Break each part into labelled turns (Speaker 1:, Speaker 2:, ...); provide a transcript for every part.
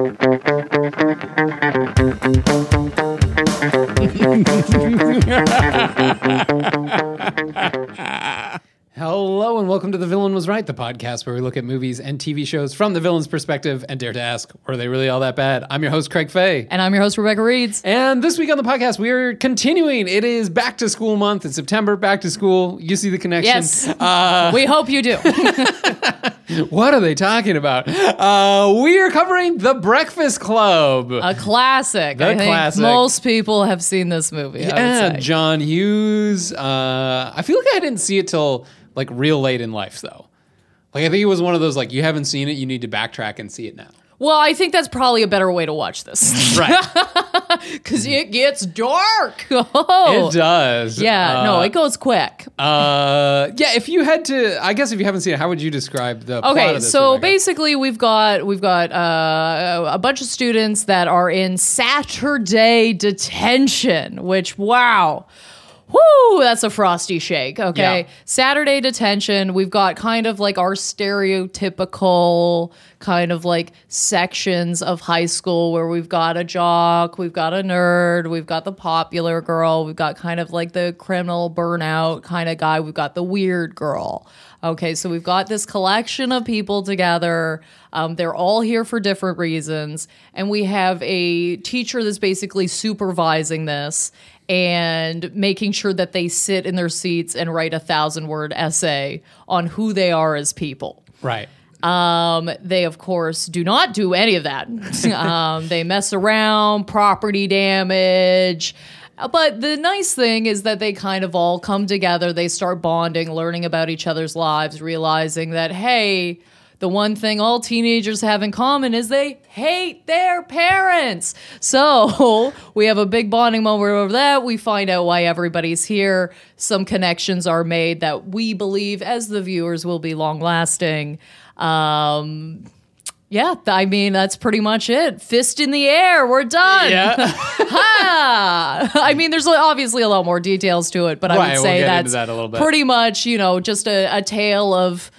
Speaker 1: Hello and welcome to The Villain Was Right, the podcast where we look at movies and TV shows from the villain's perspective and dare to ask, were they really all that bad? I'm your host, Craig Fay.
Speaker 2: And I'm your host, Rebecca Reeds.
Speaker 1: And this week on the podcast, we are continuing. It is back to school month. It's September, back to school. You see the connection.
Speaker 2: Yes. Uh, we hope you do.
Speaker 1: what are they talking about? Uh, we are covering The Breakfast Club.
Speaker 2: A classic.
Speaker 1: The
Speaker 2: I think
Speaker 1: classic.
Speaker 2: Most people have seen this movie.
Speaker 1: Yeah. John Hughes. Uh, I feel like I didn't see it till like real late in life, though. Like I think it was one of those like you haven't seen it, you need to backtrack and see it now.
Speaker 2: Well, I think that's probably a better way to watch this.
Speaker 1: Right.
Speaker 2: Because it gets dark. Oh.
Speaker 1: It does.
Speaker 2: Yeah, no, it goes quick.
Speaker 1: Uh, yeah. If you had to, I guess if you haven't seen it, how would you describe the? plot
Speaker 2: Okay,
Speaker 1: of this,
Speaker 2: so basically we've got we've got uh, a bunch of students that are in Saturday detention, which wow. Whoo, that's a frosty shake. Okay.
Speaker 1: Yeah.
Speaker 2: Saturday detention, we've got kind of like our stereotypical kind of like sections of high school where we've got a jock, we've got a nerd, we've got the popular girl, we've got kind of like the criminal burnout kind of guy, we've got the weird girl. Okay, so we've got this collection of people together. Um, they're all here for different reasons. And we have a teacher that's basically supervising this and making sure that they sit in their seats and write a thousand word essay on who they are as people.
Speaker 1: right.
Speaker 2: Um, they, of course, do not do any of that. um, they mess around, property damage. But the nice thing is that they kind of all come together. They start bonding, learning about each other's lives, realizing that, hey, the one thing all teenagers have in common is they hate their parents. So we have a big bonding moment over that. We find out why everybody's here. Some connections are made that we believe, as the viewers, will be long lasting. Um, yeah, I mean that's pretty much it. Fist in the air, we're done.
Speaker 1: Yeah.
Speaker 2: Ha! I mean, there's obviously a lot more details to it, but I
Speaker 1: Right,
Speaker 2: would
Speaker 1: we'll
Speaker 2: say
Speaker 1: into
Speaker 2: that's
Speaker 1: that a little bit.
Speaker 2: pretty much, you know, just a, a tale of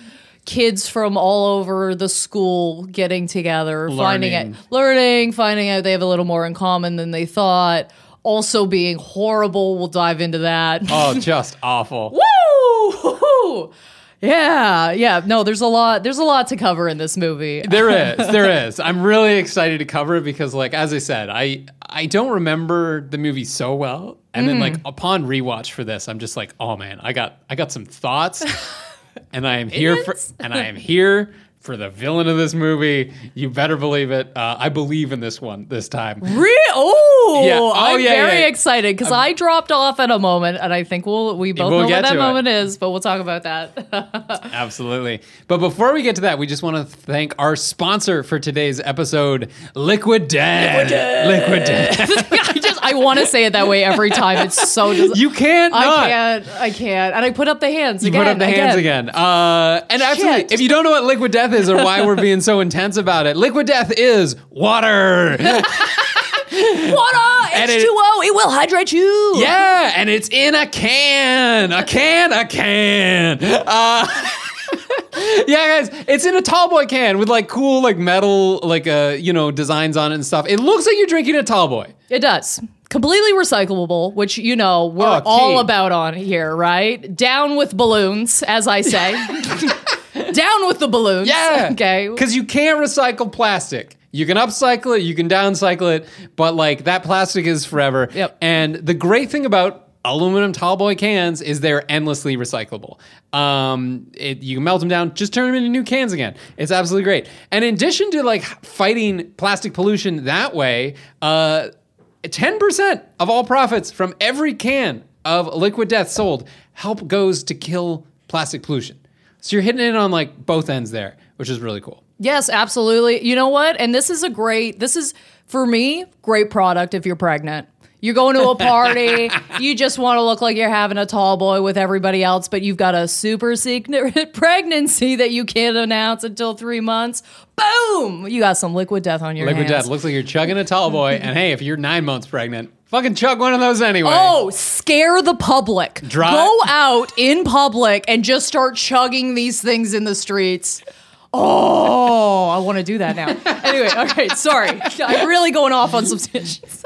Speaker 2: kids from all over the school getting together, finding
Speaker 1: Learning.
Speaker 2: it, learning, finding out they have a little more in common than they thought. Also being horrible. We'll dive into that.
Speaker 1: oh, just awful.
Speaker 2: Woo! Yeah, yeah. No, there's a lot. There's a lot to cover in this movie.
Speaker 1: There is, there is. I'm really excited to cover it because, like, as I said, I I don't remember the movie so well, and then
Speaker 2: Mm.
Speaker 1: like upon rewatch for this, I'm just like, oh man, I got I got some thoughts, and I am here for and I am here for the villain of this movie. You better believe it. Uh, I believe in this one this time.
Speaker 2: Re- oh,
Speaker 1: Yeah. Oh,
Speaker 2: I'm
Speaker 1: yeah,
Speaker 2: very
Speaker 1: yeah.
Speaker 2: excited because I dropped off at a moment, and I think we'll we both
Speaker 1: We'll
Speaker 2: know what that moment is, but we'll talk about that.
Speaker 1: Absolutely. But before we get to that, we just want to thank our sponsor for today's episode, Liquid Death. Liquid Death.
Speaker 2: I just I want to say it that way every time. It's so dis-
Speaker 1: You can't
Speaker 2: I
Speaker 1: not.
Speaker 2: can't. I can't. And I put up the hands
Speaker 1: You
Speaker 2: again.
Speaker 1: put up the hands again. Uh, and actually,
Speaker 2: Shit.
Speaker 1: if you don't know what liquid death is or why we're being so intense about it, liquid death is water.
Speaker 2: Water,
Speaker 1: And
Speaker 2: H2O,
Speaker 1: it-
Speaker 2: it, will hydrate you.
Speaker 1: yeah, and it's in a can, a can, a can. Uh, yeah, guys, it's in a tall boy can with like cool like metal like uh you know designs on it and stuff. It looks like you're drinking a tall boy.
Speaker 2: It does. Completely recyclable, which you know we're
Speaker 1: Oh,
Speaker 2: all about on here, right? Down with balloons, as I say. Down with the balloons.
Speaker 1: Yeah.
Speaker 2: Okay.
Speaker 1: Because you can't recycle plastic. You can upcycle it, you can downcycle it, but like that plastic is forever.
Speaker 2: Yep.
Speaker 1: And the great thing about aluminum tallboy cans is they're endlessly recyclable. Um, it, you can melt them down, just turn them into new cans again. It's absolutely great. And in addition to like fighting plastic pollution that way, uh, 10% of all profits from every can of liquid death sold help goes to kill plastic pollution. So you're hitting it on like both ends there, which is really cool.
Speaker 2: Yes, absolutely. You know what? And this is a great, this is, for me, great product if you're pregnant. You're going to a party, you just want to look like you're having a tall boy with everybody else, but you've got a super secret pregnancy that you can't announce until three months. Boom! You got some liquid death on your
Speaker 1: Liquid
Speaker 2: hands.
Speaker 1: death looks like you're chugging a tall boy. and hey, if you're nine months pregnant, fucking chug one of those anyway.
Speaker 2: Oh, scare the public.
Speaker 1: Dry-
Speaker 2: Go out in public and just start chugging these things in the streets. Oh, I want to do that now. anyway, okay, sorry. I'm really going off on some tangents.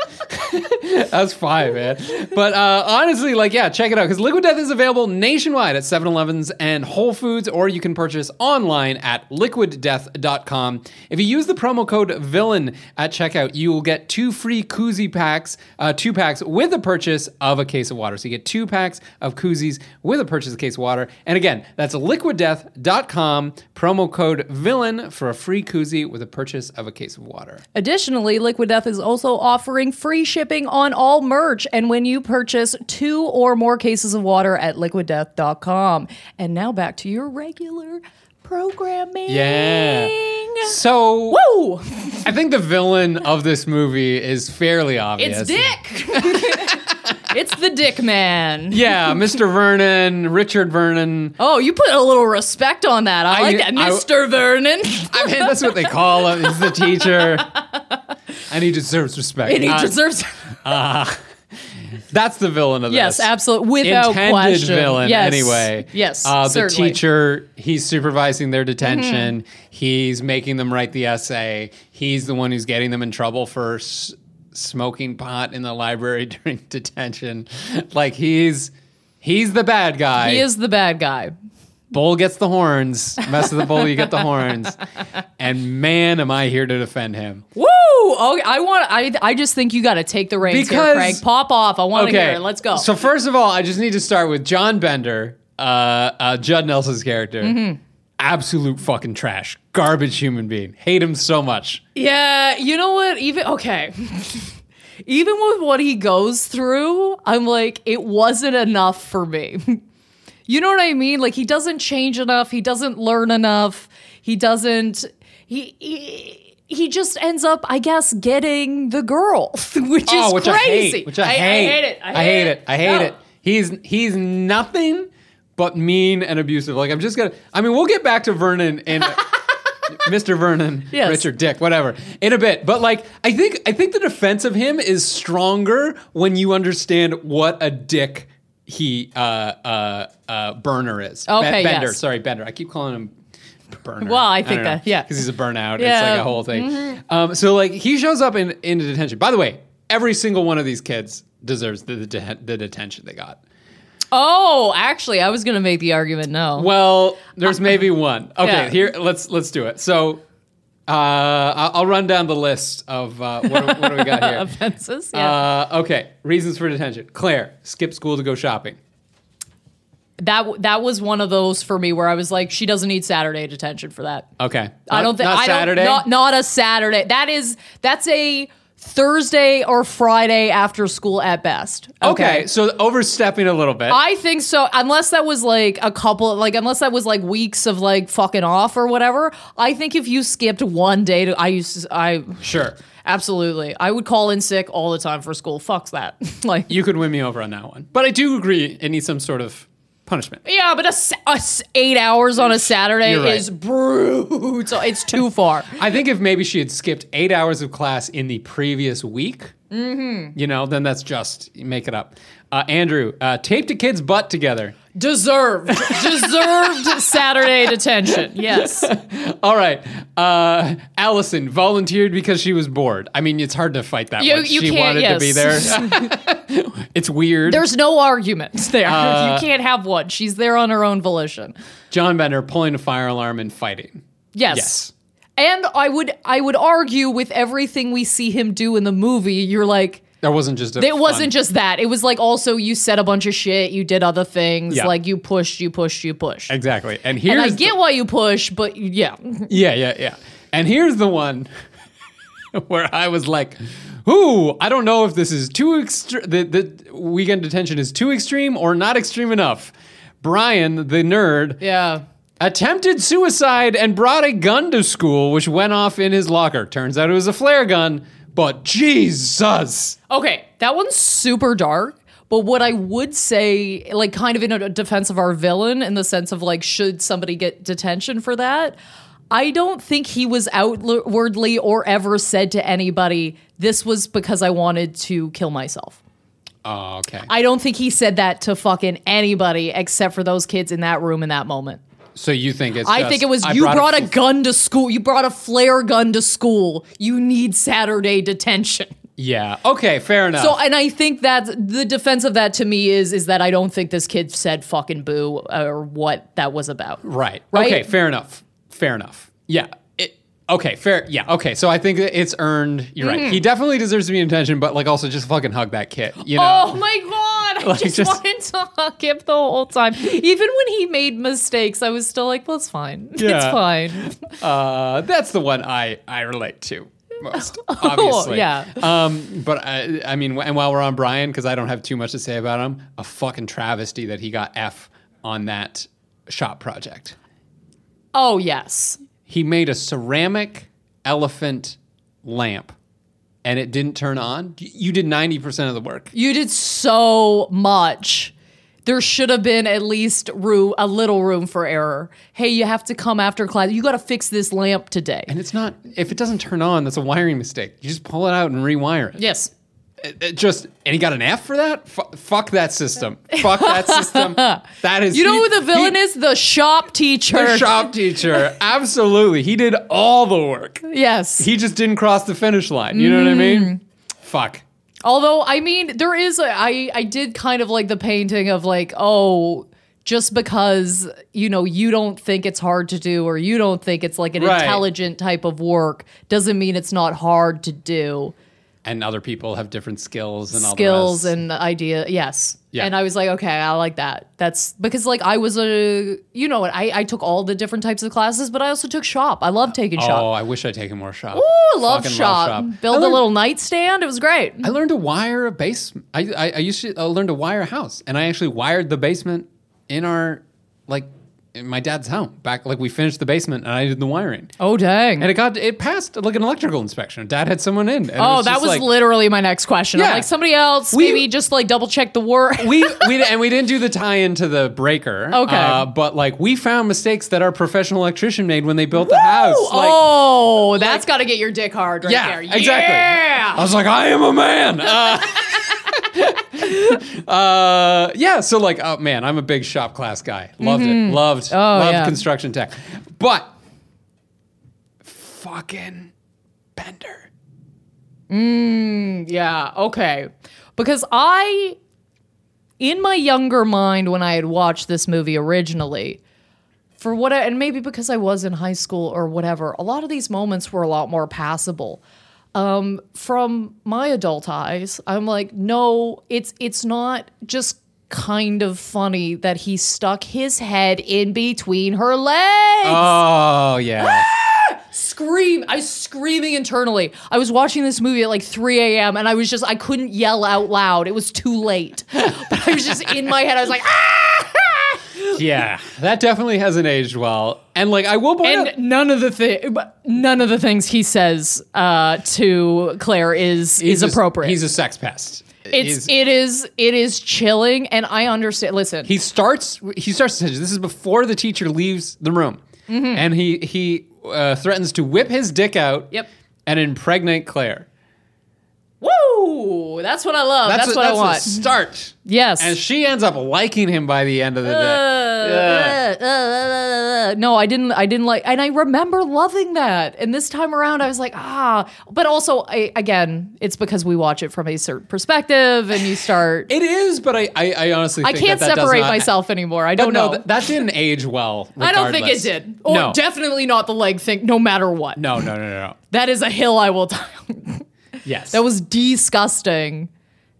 Speaker 1: That's fine, man. But uh, honestly, like, yeah, check it out because Liquid Death is available nationwide at 7 Elevens and Whole Foods, or you can purchase online at liquiddeath.com. If you use the promo code VILLAIN at checkout, you will get two free koozie packs, uh, two packs with a purchase of a case of water. So you get two packs of koozies with a purchase of a case of water. And again, that's liquiddeath.com, promo code VILLAIN for a free koozie with a purchase of a case of water.
Speaker 2: Additionally, Liquid Death is also offering free shipping on all merch. And when you purchase two or more cases of water at liquiddeath.com. And now back to your regular programming.
Speaker 1: Yeah. So
Speaker 2: Woo!
Speaker 1: I think the villain of this movie is fairly obvious.
Speaker 2: It's Dick. it's the Dick Man.
Speaker 1: Yeah, Mr. Vernon, Richard Vernon.
Speaker 2: Oh, you put a little respect on that. I,
Speaker 1: I-
Speaker 2: like that,
Speaker 1: I-
Speaker 2: Mr. Vernon.
Speaker 1: I mean, that's what they call him. He's the teacher, and he deserves respect.
Speaker 2: and he
Speaker 1: Uh,
Speaker 2: deserves.
Speaker 1: that's the villain of
Speaker 2: yes,
Speaker 1: this.
Speaker 2: Yes, absolutely, without
Speaker 1: Intended
Speaker 2: question.
Speaker 1: villain,
Speaker 2: Yes.
Speaker 1: anyway.
Speaker 2: Yes,
Speaker 1: uh, the
Speaker 2: certainly.
Speaker 1: teacher. He's supervising their detention.
Speaker 2: Mm-hmm.
Speaker 1: He's making them write the essay. He's the one who's getting them in trouble for s- smoking pot in the library during detention. Like he's he's the bad guy.
Speaker 2: He is the bad guy.
Speaker 1: Bull gets the horns. Mess with the bull, you get the horns. And man, am I here to defend him.
Speaker 2: Woo! Okay, I want. I. I just think you got to take the reins here, Craig. Pop off. I want to hear it. Let's go.
Speaker 1: So first of all, I just need to start with John Bender, uh, uh, Judd Nelson's character.
Speaker 2: Mm-hmm.
Speaker 1: Absolute fucking trash, garbage human being. Hate him so much.
Speaker 2: Yeah, you know what? Even okay. Even with what he goes through, I'm like, it wasn't enough for me. you know what I mean? Like he doesn't change enough, he doesn't learn enough, he doesn't he he, he just ends up, I guess, getting the girl, which is
Speaker 1: oh, which
Speaker 2: crazy.
Speaker 1: I hate. Which I, hate.
Speaker 2: hate it. I hate,
Speaker 1: it. I hate
Speaker 2: No.
Speaker 1: it. He's he's nothing but mean and abusive. Like I'm just gonna. I mean, we'll get back to Vernon and. Mr. Vernon,
Speaker 2: Yes.
Speaker 1: Richard Dick, whatever, in a bit. But like, I think I think the defense of him is stronger when you understand what a dick he uh uh uh Burner is.
Speaker 2: Okay,
Speaker 1: Bender.
Speaker 2: yes.
Speaker 1: Sorry, Bender. I keep calling him Burner.
Speaker 2: Well, I think that- yeah.
Speaker 1: because he's a burnout. It's
Speaker 2: Yeah. Mm-hmm.
Speaker 1: like a whole thing. Um, so like he shows up in into detention. By the way, every single one of these kids deserves the the, de- the detention they got.
Speaker 2: Oh, actually, I was gonna make the argument no.
Speaker 1: Well, there's maybe one. Okay,
Speaker 2: Yeah.
Speaker 1: here let's let's do it. So. Uh, I- I'll run down the list of uh, what, do- what do we got here.
Speaker 2: Offenses, yeah.
Speaker 1: Uh, okay, reasons for detention. Claire, skip school to go shopping.
Speaker 2: That that was one of those for me where I was like, she doesn't need Saturday detention for that.
Speaker 1: Okay,
Speaker 2: I don't think
Speaker 1: not
Speaker 2: I
Speaker 1: Saturday.
Speaker 2: don't not not a Saturday. That is that's a Thursday or Friday after school at best.
Speaker 1: okay, so overstepping a little bit.
Speaker 2: I think so. Unless that was like a couple, like unless that was like weeks of like fucking off or whatever. I think if you skipped one day, to, I used to, I
Speaker 1: sure,
Speaker 2: absolutely, I would call in sick all the time for school. Fucks that. like,
Speaker 1: you could win me over on that one, but I do agree it needs some sort of punishment.
Speaker 2: yeah, but a, a eight hours on a Saturday
Speaker 1: right.
Speaker 2: is brutal. It's too far.
Speaker 1: I think if maybe she had skipped eight hours of class in the previous week,
Speaker 2: Mm-hmm.
Speaker 1: you know, then that's just make it up. Uh, Andrew, uh, taped a kid's butt together.
Speaker 2: Deserved, deserved Saturday detention. Yes.
Speaker 1: All right, uh, Allison volunteered because she was bored. I mean, it's hard to fight that
Speaker 2: You-
Speaker 1: one.
Speaker 2: you
Speaker 1: she wanted to be there. it's weird.
Speaker 2: There's no argument there.
Speaker 1: Uh,
Speaker 2: you can't have one. She's there on her own volition.
Speaker 1: John Bender pulling a fire alarm and fighting.
Speaker 2: Yes.
Speaker 1: Yes.
Speaker 2: And I would I would argue with everything we see him do in the movie, you're like
Speaker 1: That wasn't just
Speaker 2: it
Speaker 1: fun-
Speaker 2: wasn't just that. It was like also you said a bunch of shit, you did other things,
Speaker 1: Yeah.
Speaker 2: like you pushed, you pushed, you pushed.
Speaker 1: exactly. And
Speaker 2: And
Speaker 1: here's
Speaker 2: I
Speaker 1: the-
Speaker 2: get why you push, but yeah.
Speaker 1: Yeah, yeah, yeah. And here's the one where I was like, "Ooh, I don't know if this is too extreme. The, the weekend detention is too extreme or not extreme enough." Brian, the nerd,
Speaker 2: Yeah.
Speaker 1: attempted suicide and brought a gun to school, which went off in his locker. Turns out it was a flare gun, but Jesus.
Speaker 2: Okay, that one's super dark. But what I would say, like, kind of in a defense of our villain, in the sense of like, should somebody get detention for that? I don't think he was outwardly or ever said to anybody, "This was because I wanted to kill myself."
Speaker 1: Oh, okay.
Speaker 2: I don't think he said that to fucking anybody except for those kids in that room in that moment.
Speaker 1: So you think it's?
Speaker 2: I
Speaker 1: just,
Speaker 2: think it was
Speaker 1: I
Speaker 2: you brought, a gun to school. You brought a flare gun to school. You need Saturday detention.
Speaker 1: Yeah. Okay. Fair enough.
Speaker 2: So, and I think that the defense of that to me is is that I don't think this kid said fucking boo or what that was about.
Speaker 1: Right.
Speaker 2: Right?
Speaker 1: Okay. Fair enough. Fair enough. Yeah. Okay. Fair. Yeah. Okay. So I think that it's earned. You're
Speaker 2: Mm-hmm.
Speaker 1: right. He definitely deserves to be in attention, but like also just fucking hug that kid. You know.
Speaker 2: Oh my god! I
Speaker 1: Like,
Speaker 2: just,
Speaker 1: just-
Speaker 2: wanted to hug him the whole time. Even when he made mistakes, I was still like, "Well, it's fine. It's
Speaker 1: Yeah.
Speaker 2: fine."
Speaker 1: Uh, that's the one I I relate to most. Obviously.
Speaker 2: yeah.
Speaker 1: Um. But I, I mean, and while we're on Brian, because I don't have too much to say about him, a fucking travesty that he got F on that shop project.
Speaker 2: Oh yes.
Speaker 1: He made a ceramic elephant lamp. And it didn't turn on. You did ninety percent of the work.
Speaker 2: You did so much. There should have been at least room, a little room for error. Hey, you have to come after class. You got to fix this lamp today.
Speaker 1: And it's not, if it doesn't turn on, that's a wiring mistake. You just pull it out and rewire it.
Speaker 2: yes.
Speaker 1: It, it just, and he got an F for that? F- fuck that system. Fuck that system. That is,
Speaker 2: You know
Speaker 1: he-
Speaker 2: who the villain
Speaker 1: he-
Speaker 2: is? The shop teacher.
Speaker 1: The shop teacher. Absolutely. He did all the work.
Speaker 2: Yes.
Speaker 1: He just didn't cross the finish line. You know what I mean?
Speaker 2: Mm.
Speaker 1: Fuck.
Speaker 2: Although, I mean, there is, a, I, I did kind of like the painting of like, oh, just because, you know, you don't think it's hard to do or you don't think it's like an
Speaker 1: Right.
Speaker 2: intelligent type of work doesn't mean it's not hard to do.
Speaker 1: And other people have different skills and all
Speaker 2: skills
Speaker 1: the
Speaker 2: and idea yes
Speaker 1: Yeah.
Speaker 2: and i was like okay i like that that's because like i was a you know what I, I took all the different types of classes but i also took shop i love taking
Speaker 1: Oh,
Speaker 2: shop Oh,
Speaker 1: I wish I'd taken more shop.
Speaker 2: Ooh, I love
Speaker 1: Fucking
Speaker 2: shop. Build
Speaker 1: I
Speaker 2: a
Speaker 1: learned-
Speaker 2: little nightstand. It was great.
Speaker 1: I learned to wire a basement. I, I, I used to uh, learn to wire a house, and I actually wired the basement in our like in my dad's home. Back like we finished the basement, and I did the wiring,
Speaker 2: Oh dang.
Speaker 1: and it got it passed like an electrical inspection. Dad had someone in.
Speaker 2: oh, that was
Speaker 1: like,
Speaker 2: literally my next question.
Speaker 1: Yeah.
Speaker 2: I'm like somebody else.
Speaker 1: We-
Speaker 2: maybe just like double check the work.
Speaker 1: we we and we didn't do the tie-in to the breaker.
Speaker 2: Okay.
Speaker 1: uh, but like we found mistakes that our professional electrician made when they built the house. Like,
Speaker 2: oh, that's got to get your dick hard right
Speaker 1: yeah,
Speaker 2: there.
Speaker 1: exactly.
Speaker 2: Yeah.
Speaker 1: I was like, I am a man. Uh, uh, yeah, so like, oh man, I'm a big shop class guy. Loved it. Loved, loved
Speaker 2: yeah.
Speaker 1: construction tech. But fucking Bender.
Speaker 2: Yeah, okay. Because I, in my younger mind, when I had watched this movie originally, for what, I, and maybe because I was in high school or whatever, a lot of these moments were a lot more passable. Um, from my adult eyes, I'm like, no, it's it's not just kind of funny that he stuck his head in between her legs
Speaker 1: Oh yeah.
Speaker 2: scream. I was screaming internally. I was watching this movie at like 3 a.m. and I was just, I couldn't yell out loud. It was too late. But I was just in my head. I was like, ah!
Speaker 1: Yeah, that definitely hasn't aged well. And like, I will point out,
Speaker 2: And none of the thing, none of the things he says uh, to Claire is is
Speaker 1: a-
Speaker 2: appropriate.
Speaker 1: he's a sex pest.
Speaker 2: it's
Speaker 1: He's-
Speaker 2: it is it is chilling, and I understand. Listen,
Speaker 1: he starts he starts to this is before the teacher leaves the room and he he uh, threatens to whip his dick out
Speaker 2: Yep.
Speaker 1: and impregnate claire
Speaker 2: woo! That's what I love. That's,
Speaker 1: a-
Speaker 2: what I want.
Speaker 1: start.
Speaker 2: yes.
Speaker 1: And she ends up liking him by the end of the day.
Speaker 2: Uh, uh, uh, uh, uh. No, I didn't. I didn't like, and I remember loving that. And this time around, I was like, ah. But also, I, again, it's because we watch it from a certain perspective, and you start.
Speaker 1: It is, but I, I, I honestly
Speaker 2: I can't
Speaker 1: that that
Speaker 2: separate
Speaker 1: not-
Speaker 2: myself anymore. I don't
Speaker 1: no,
Speaker 2: know.
Speaker 1: that, that didn't age well.
Speaker 2: I don't think it did. Or
Speaker 1: no.
Speaker 2: definitely not the leg thing. No matter what,
Speaker 1: no, no, no, no, no.
Speaker 2: that is a hill I will. T-
Speaker 1: Yes.
Speaker 2: That was disgusting.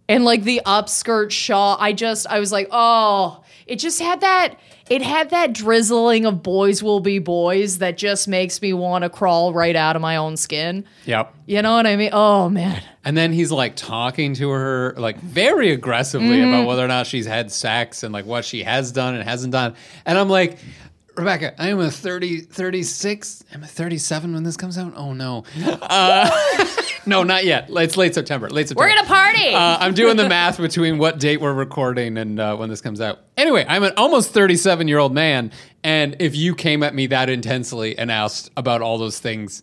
Speaker 2: And like the upskirt shot, I just I was like, "Oh, it just had that it had that drizzling of boys will be boys that just makes me want to crawl right out of my own skin."
Speaker 1: Yep.
Speaker 2: You know what I mean? Oh man.
Speaker 1: And then he's like talking to her like very aggressively
Speaker 2: Mm-hmm.
Speaker 1: about whether or not she's had sex and like what she has done and hasn't done. And I'm like, Rebecca, I am a 30, 36. I'm a 37 when this comes out. Oh no. Uh, no, not yet. It's late September. Late September.
Speaker 2: We're going to party.
Speaker 1: Uh, I'm doing the math between what date we're recording and uh, when this comes out. Anyway, I'm an almost 37 year old man, and if you came at me that intensely and asked about all those things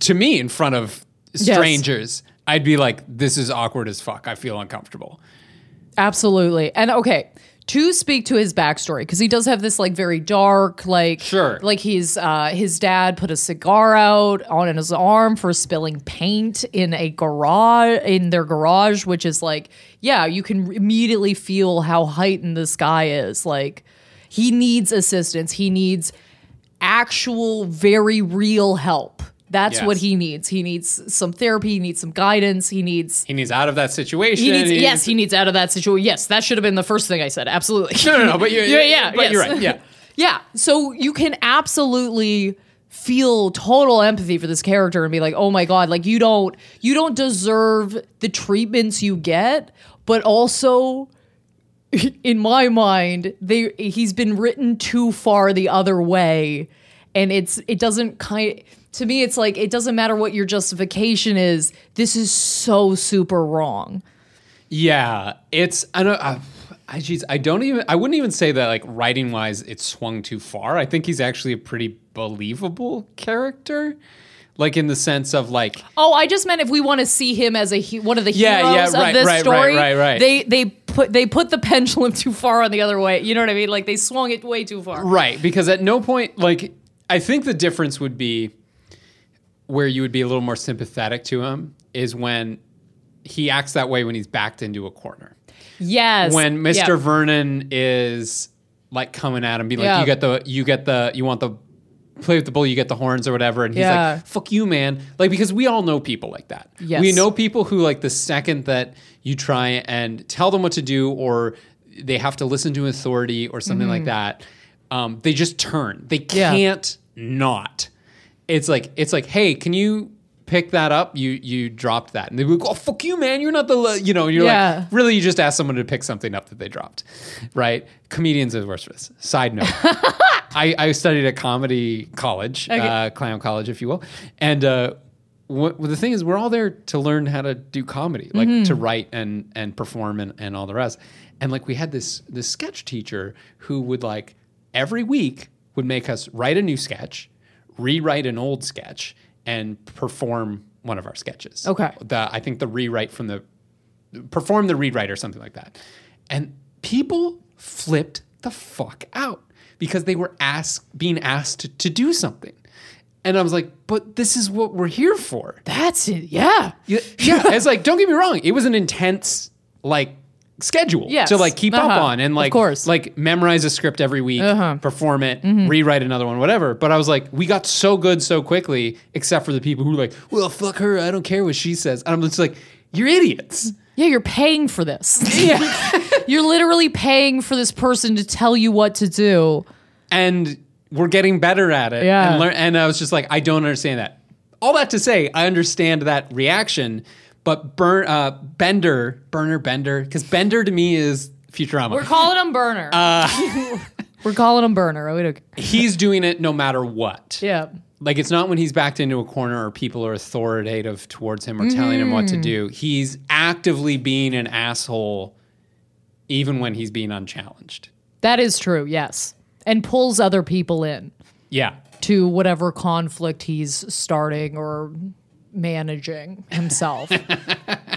Speaker 1: to me in front of strangers, I'd be like, "This is awkward as fuck. I feel uncomfortable."
Speaker 2: Absolutely. And okay, to speak to his backstory, because he does have this like very dark, like
Speaker 1: Sure.
Speaker 2: like he's uh his dad put a cigar out on his arm for spilling paint in a garage in their garage, which is like, yeah, you can immediately feel how heightened this guy is. Like he needs assistance. He needs actual, very real help. That's
Speaker 1: Yes.
Speaker 2: what he needs. He needs some therapy. He needs some guidance. He needs
Speaker 1: He needs out of that situation.
Speaker 2: he needs,
Speaker 1: He
Speaker 2: yes,
Speaker 1: needs-
Speaker 2: he needs out of that situation. Yes, that should have been the first thing I said. Absolutely.
Speaker 1: No, no, no. But you're,
Speaker 2: yeah, yeah,
Speaker 1: But you're right. Yeah.
Speaker 2: yeah. So you can absolutely feel total empathy for this character and be like, oh my god, like you don't you don't deserve the treatments you get, but also in my mind, they he's been written too far the other way, and it's it doesn't kind. To me, it's like it doesn't matter what your justification is. This is so super wrong.
Speaker 1: Yeah, it's I don't I, I geez, I don't even I wouldn't even say that like writing wise it swung too far. I think he's actually a pretty believable character. Like in the sense of like
Speaker 2: Oh, I just meant if we want to see him as a he- one of the
Speaker 1: Yeah, yeah,
Speaker 2: heroes
Speaker 1: right,
Speaker 2: of this
Speaker 1: right, right,
Speaker 2: story,
Speaker 1: right, right.
Speaker 2: they they put they put the pendulum too far on the other way. You know what I mean? Like they swung it way too far.
Speaker 1: right because at no point like I think the difference would be where you would be a little more sympathetic to him is when he acts that way when he's backed into a corner.
Speaker 2: Yes.
Speaker 1: when Mr. Vernon is like coming at him, be like, you get the, you get the, you want the play with the bull, you get the horns or whatever, and he's
Speaker 2: Yeah.
Speaker 1: like, fuck you, man. Like because we all know people like that.
Speaker 2: Yes.
Speaker 1: We know people who like the second that you try and tell them what to do, or they have to listen to authority or something like that, um, they just turn. They
Speaker 2: Mm-hmm. Yeah.
Speaker 1: can't not. It's like it's like, hey, can you? Pick that up. You you dropped that, and they would go, "Oh fuck you, man! You're not the le-" you know." You're
Speaker 2: Yeah.
Speaker 1: like, really, you just asked someone to pick something up that they dropped, right? Comedians are worse for this. Side note, I, I studied at comedy college, uh, clown college, if you will, and uh, what, well, the thing is, we're all there to learn how to do comedy, like to write and and perform and, and all the rest. And like we had this this sketch teacher who would like every week would make us write a new sketch, rewrite an old sketch, and perform one of our sketches.
Speaker 2: Okay.
Speaker 1: The I think the rewrite from the perform the rewrite or something like that. And people flipped the fuck out because they were asked being asked to, do something. And I was like, but this is what we're here for.
Speaker 2: That's it. Yeah.
Speaker 1: Yeah, yeah. it's like, don't get me wrong, it was an intense like schedule
Speaker 2: Yes.
Speaker 1: to like keep up
Speaker 2: Uh-huh.
Speaker 1: on and
Speaker 2: Of
Speaker 1: like
Speaker 2: course.
Speaker 1: like memorize a script every week,
Speaker 2: Uh-huh.
Speaker 1: perform it,
Speaker 2: Mm-hmm.
Speaker 1: rewrite another one, whatever. But I was like, we got so good so quickly, except for the people who were like, well, fuck her, I don't care what she says. And I'm just like, you're idiots.
Speaker 2: Yeah, you're paying for this.
Speaker 1: yeah.
Speaker 2: you're literally paying for this person to tell you what to do.
Speaker 1: and we're getting better at it.
Speaker 2: Yeah.
Speaker 1: And, learn, and I was just like, I don't understand that. All that to say, I understand that reaction, but burn, uh, Bender, Burner, Bender, because Bender to me is Futurama.
Speaker 2: We're calling him Burner.
Speaker 1: Uh,
Speaker 2: We're calling him Burner. We don't.
Speaker 1: He's doing it no matter what.
Speaker 2: Yeah.
Speaker 1: Like it's not when he's backed into a corner or people are authoritative towards him or telling him what to do. He's actively being an asshole, even when he's being unchallenged.
Speaker 2: That is true. Yes, and pulls other people in
Speaker 1: Yeah.
Speaker 2: to whatever conflict he's starting or managing himself.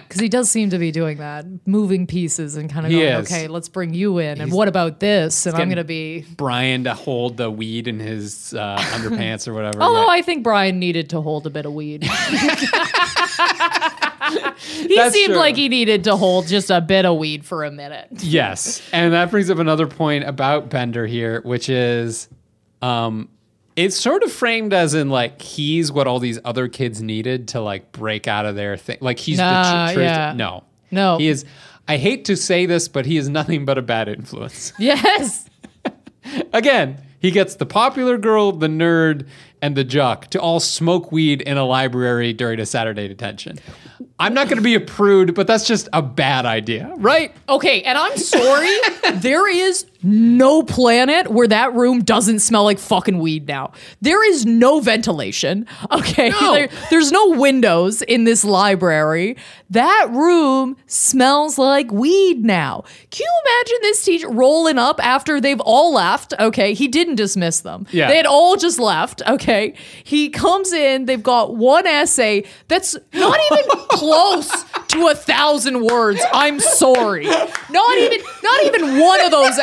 Speaker 2: Because he does seem to be doing that, moving pieces and kind of
Speaker 1: He
Speaker 2: going,
Speaker 1: is.
Speaker 2: okay, let's bring you in. And what about this? And I'm going to be.
Speaker 1: Brian to hold the weed in his uh, underpants or whatever.
Speaker 2: Although. I think Brian needed to hold a bit of weed. he
Speaker 1: That's
Speaker 2: seemed
Speaker 1: true.
Speaker 2: like he needed to hold just a bit of weed for a minute.
Speaker 1: Yes. And that brings up another point about Bender here, which is um it's sort of framed as in like he's what all these other kids needed to like break out of their thing. Like he's
Speaker 2: Nah,
Speaker 1: the tr- truth.
Speaker 2: yeah.
Speaker 1: No.
Speaker 2: No.
Speaker 1: He is I hate to say this, but he is nothing but a bad influence.
Speaker 2: Yes.
Speaker 1: Again, he gets the popular girl, the nerd, and the jock to all smoke weed in a library during a Saturday detention. I'm not going to be a prude, but that's just a bad idea, right?
Speaker 2: Okay, and I'm sorry, there is no planet where that room doesn't smell like fucking weed now. There is no ventilation. Okay,
Speaker 1: No.
Speaker 2: There- there's no windows in this library. That room smells like weed now. Can you imagine this teacher rolling up after they've all left? Okay, he didn't dismiss them.
Speaker 1: Yeah.
Speaker 2: They had all just left. Okay, he comes in, they've got one essay that's not even close to a thousand words. I'm sorry. Not even not even one of those.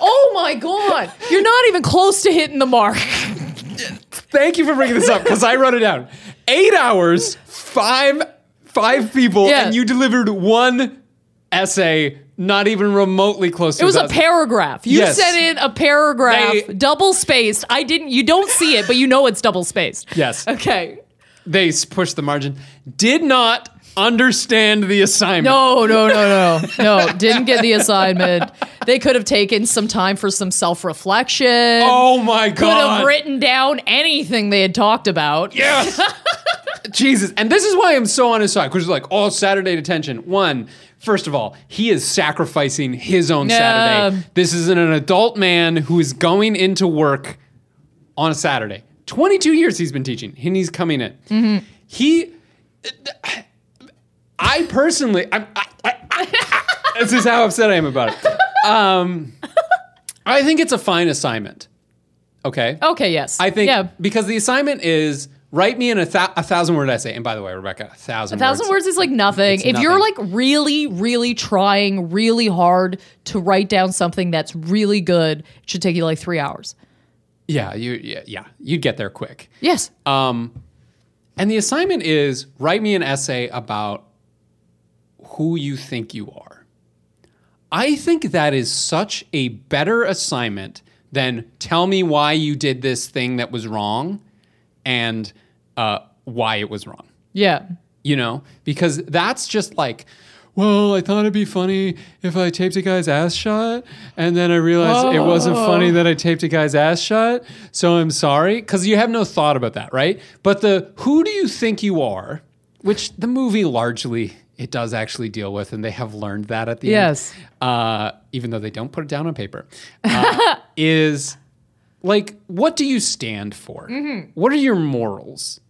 Speaker 2: Oh my god. You're not even close to hitting the mark.
Speaker 1: Thank you for bringing this up because I wrote it down. Eight hours, five five people,
Speaker 2: Yeah.
Speaker 1: and you delivered one essay, not even remotely close to
Speaker 2: It was a paragraph. You
Speaker 1: Yes.
Speaker 2: sent in a paragraph,
Speaker 1: They-
Speaker 2: double spaced. I didn't you don't see it, but you know it's double spaced.
Speaker 1: Yes,
Speaker 2: Okay.
Speaker 1: they pushed the margin. Did not understand the assignment.
Speaker 2: No, no, no, no. No, didn't get the assignment. They could have taken some time for some self-reflection.
Speaker 1: Oh my God.
Speaker 2: could have written down anything they had talked about.
Speaker 1: Yes. Jesus. And this is why I'm so on his side. Because like, all Saturday detention. One, first of all, he is sacrificing his own
Speaker 2: Yeah.
Speaker 1: Saturday. This is an adult man who is going into work on a Saturday. 22 years he's been teaching, and he's coming in.
Speaker 2: Mm-hmm.
Speaker 1: He, I personally, I'm, I, I, I, this is how upset I am about it. Um, I think it's a fine assignment. Okay.
Speaker 2: Okay, yes.
Speaker 1: I think
Speaker 2: yeah.
Speaker 1: because the assignment is write me in a, thou- a thousand word essay. And by the way, Rebecca, a thousand,
Speaker 2: A thousand words is like nothing.
Speaker 1: It's
Speaker 2: if you're like really, really trying really hard to write down something that's really good, it should take you like three hours.
Speaker 1: Yeah, you yeah, yeah, you'd get there quick.
Speaker 2: Yes.
Speaker 1: Um, and the assignment is write me an essay about who you think you are. I think that is such a better assignment than tell me why you did this thing that was wrong and uh, why it was wrong.
Speaker 2: yeah.
Speaker 1: you know, because that's just like, well, I thought it'd be funny if I taped a guy's ass shot, and then I realized it wasn't funny that I taped a guy's ass shot, so I'm sorry, because you have no thought about that, right? But the who do you think you are, which the movie largely it does actually deal with, and they have learned that at the
Speaker 2: Yes.
Speaker 1: end, Yes. uh, even though they don't put it down on paper, uh, is like, what do you stand for? What are your morals?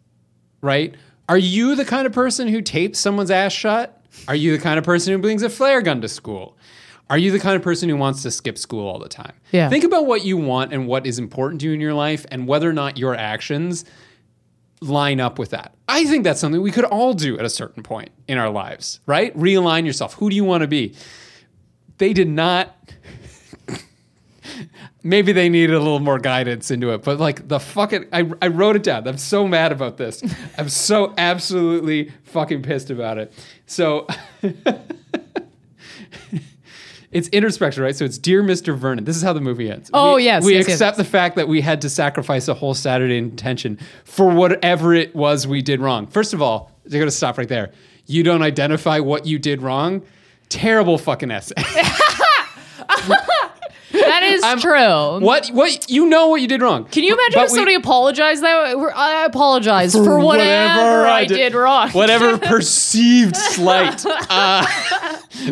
Speaker 1: Right? Are you the kind of person who tapes someone's ass shut? Are you the kind of person who brings a flare gun to school? Are you the kind of person who wants to skip school all the time?
Speaker 2: Yeah.
Speaker 1: Think about what you want and what is important to you in your life and whether or not your actions line up with that. I think that's something we could all do at a certain point in our lives, right? Realign yourself. Who do you want to be? They did not maybe they needed a little more guidance into it. But like the fucking, I, I wrote it down. I'm so mad about this. I'm so absolutely fucking pissed about it. So it's introspection, right? So it's Dear Mr. Vernon. This is how the movie ends.
Speaker 2: Oh,
Speaker 1: We-
Speaker 2: yes,
Speaker 1: We
Speaker 2: yes, yes.
Speaker 1: accept the fact that we had to sacrifice a whole Saturday in detention for whatever it was we did wrong. First of all, they're going to stop right there. You don't identify what you did wrong. Terrible fucking essay.
Speaker 2: That is true.
Speaker 1: What what you know what you did wrong?
Speaker 2: Can you imagine
Speaker 1: But
Speaker 2: if
Speaker 1: we-
Speaker 2: somebody apologized that way? I apologize for, whatever, I did, wrong.
Speaker 1: whatever perceived slight uh,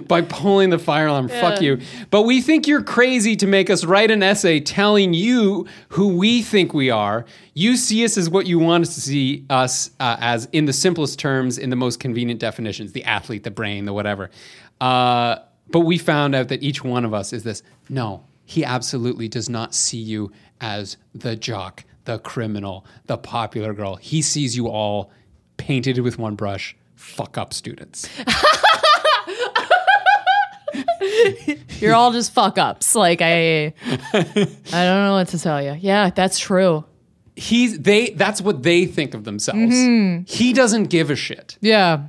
Speaker 1: by pulling the fire alarm. Fuck you. But we think you're crazy to make us write an essay telling you who we think we are. You see us as what you want us to see us uh, as in the simplest terms, in the most convenient definitions: the athlete, the brain, the whatever. Uh, but we found out that each one of us is this. No, he absolutely does not see you as the jock, the criminal, the popular girl. He sees you all painted with one brush, fuck up students.
Speaker 2: You're all just fuck ups. Like I, I don't know what to tell you. Yeah, that's true.
Speaker 1: He's they that's what they think of themselves.
Speaker 2: Mm-hmm.
Speaker 1: He doesn't give a shit.
Speaker 2: Yeah.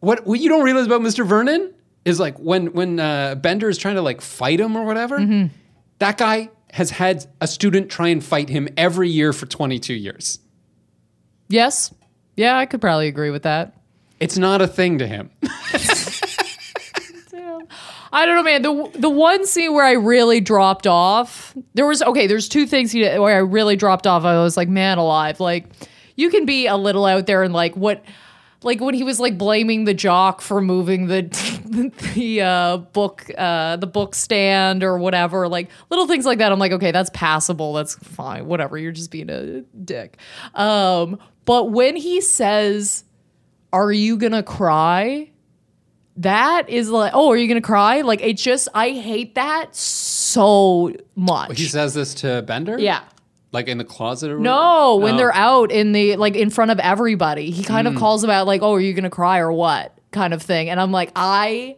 Speaker 1: What what you don't realize about Mr. Vernon is like when when uh, Bender is trying to like fight him or whatever,
Speaker 2: Mm-hmm.
Speaker 1: that guy has had a student try and fight him every year for 22 years.
Speaker 2: Yes. Yeah, I could probably agree with that.
Speaker 1: It's not a thing to him.
Speaker 2: I don't know, man. The the one scene where I really dropped off, there was okay. There's two things he did where I really dropped off. I was like, man, alive. Like, you can be a little out there and like what, like when he was like blaming the jock for moving the the uh, book uh, the book stand or whatever, like little things like that. I'm like, okay, that's passable. That's fine. Whatever. You're just being a dick. Um, but when he says, "Are you gonna cry?" that is like, oh, are you gonna cry? Like, it just, I hate that so much.
Speaker 1: He says this to Bender?
Speaker 2: yeah.
Speaker 1: Like in the closet or
Speaker 2: No, when
Speaker 1: Oh.
Speaker 2: they're out in the, like, in front of everybody, he kind of mm. calls about, like, oh, are you gonna cry or what? Kind of thing. And I'm like, I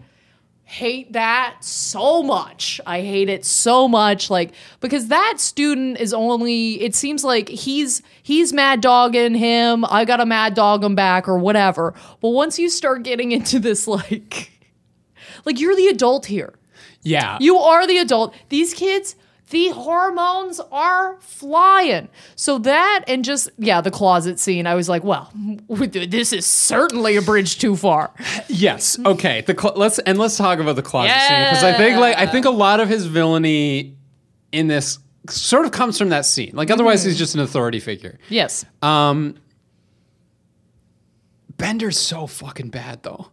Speaker 2: hate that so much. I hate it so much. Like, because that student is only, it seems like he's, he's mad dogging him. I got to mad dog him back or whatever. But once you start getting into this, like, like you're the adult here.
Speaker 1: Yeah.
Speaker 2: You are the adult. These kids, the hormones are flying. So that and just yeah, the closet scene. I was like, well, this is certainly a bridge too far.
Speaker 1: Yes. Okay. The cl- let's and let's talk about the closet scene because I think like I think a lot of his villainy in this sort of comes from that scene. Like otherwise he's just an authority figure.
Speaker 2: Yes.
Speaker 1: Um Bender's so fucking bad though.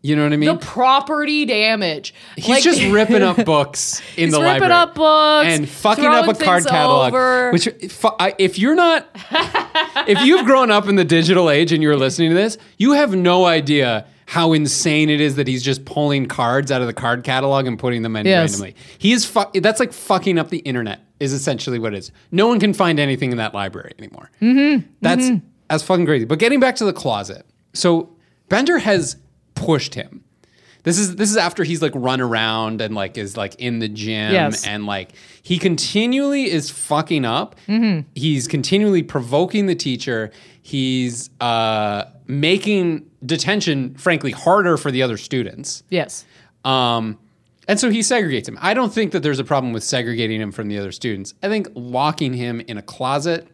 Speaker 1: You know what I mean?
Speaker 2: the property damage.
Speaker 1: He's
Speaker 2: Like-
Speaker 1: just ripping up books in the library.
Speaker 2: He's ripping up books,
Speaker 1: and fucking up a card catalog.
Speaker 2: over.
Speaker 1: Which, fu- if you're not, if you've grown up in the digital age and you're listening to this, you have no idea how insane it is that he's just pulling cards out of the card catalog and putting them in
Speaker 2: Yes.
Speaker 1: randomly. He is fu- that's like fucking up the internet. Is essentially what it is. No one can find anything in that library anymore. Mm-hmm. That's that's fucking crazy. But getting back to the closet, so Bender has pushed him. This is this is after he's like run around and like is like in the gym
Speaker 2: Yes.
Speaker 1: and like he continually is fucking up. He's continually provoking the teacher. He's uh, making detention, frankly, harder for the other students.
Speaker 2: yes.
Speaker 1: Um, and so he segregates him. I don't think that there's a problem with segregating him from the other students. I think locking him in a closet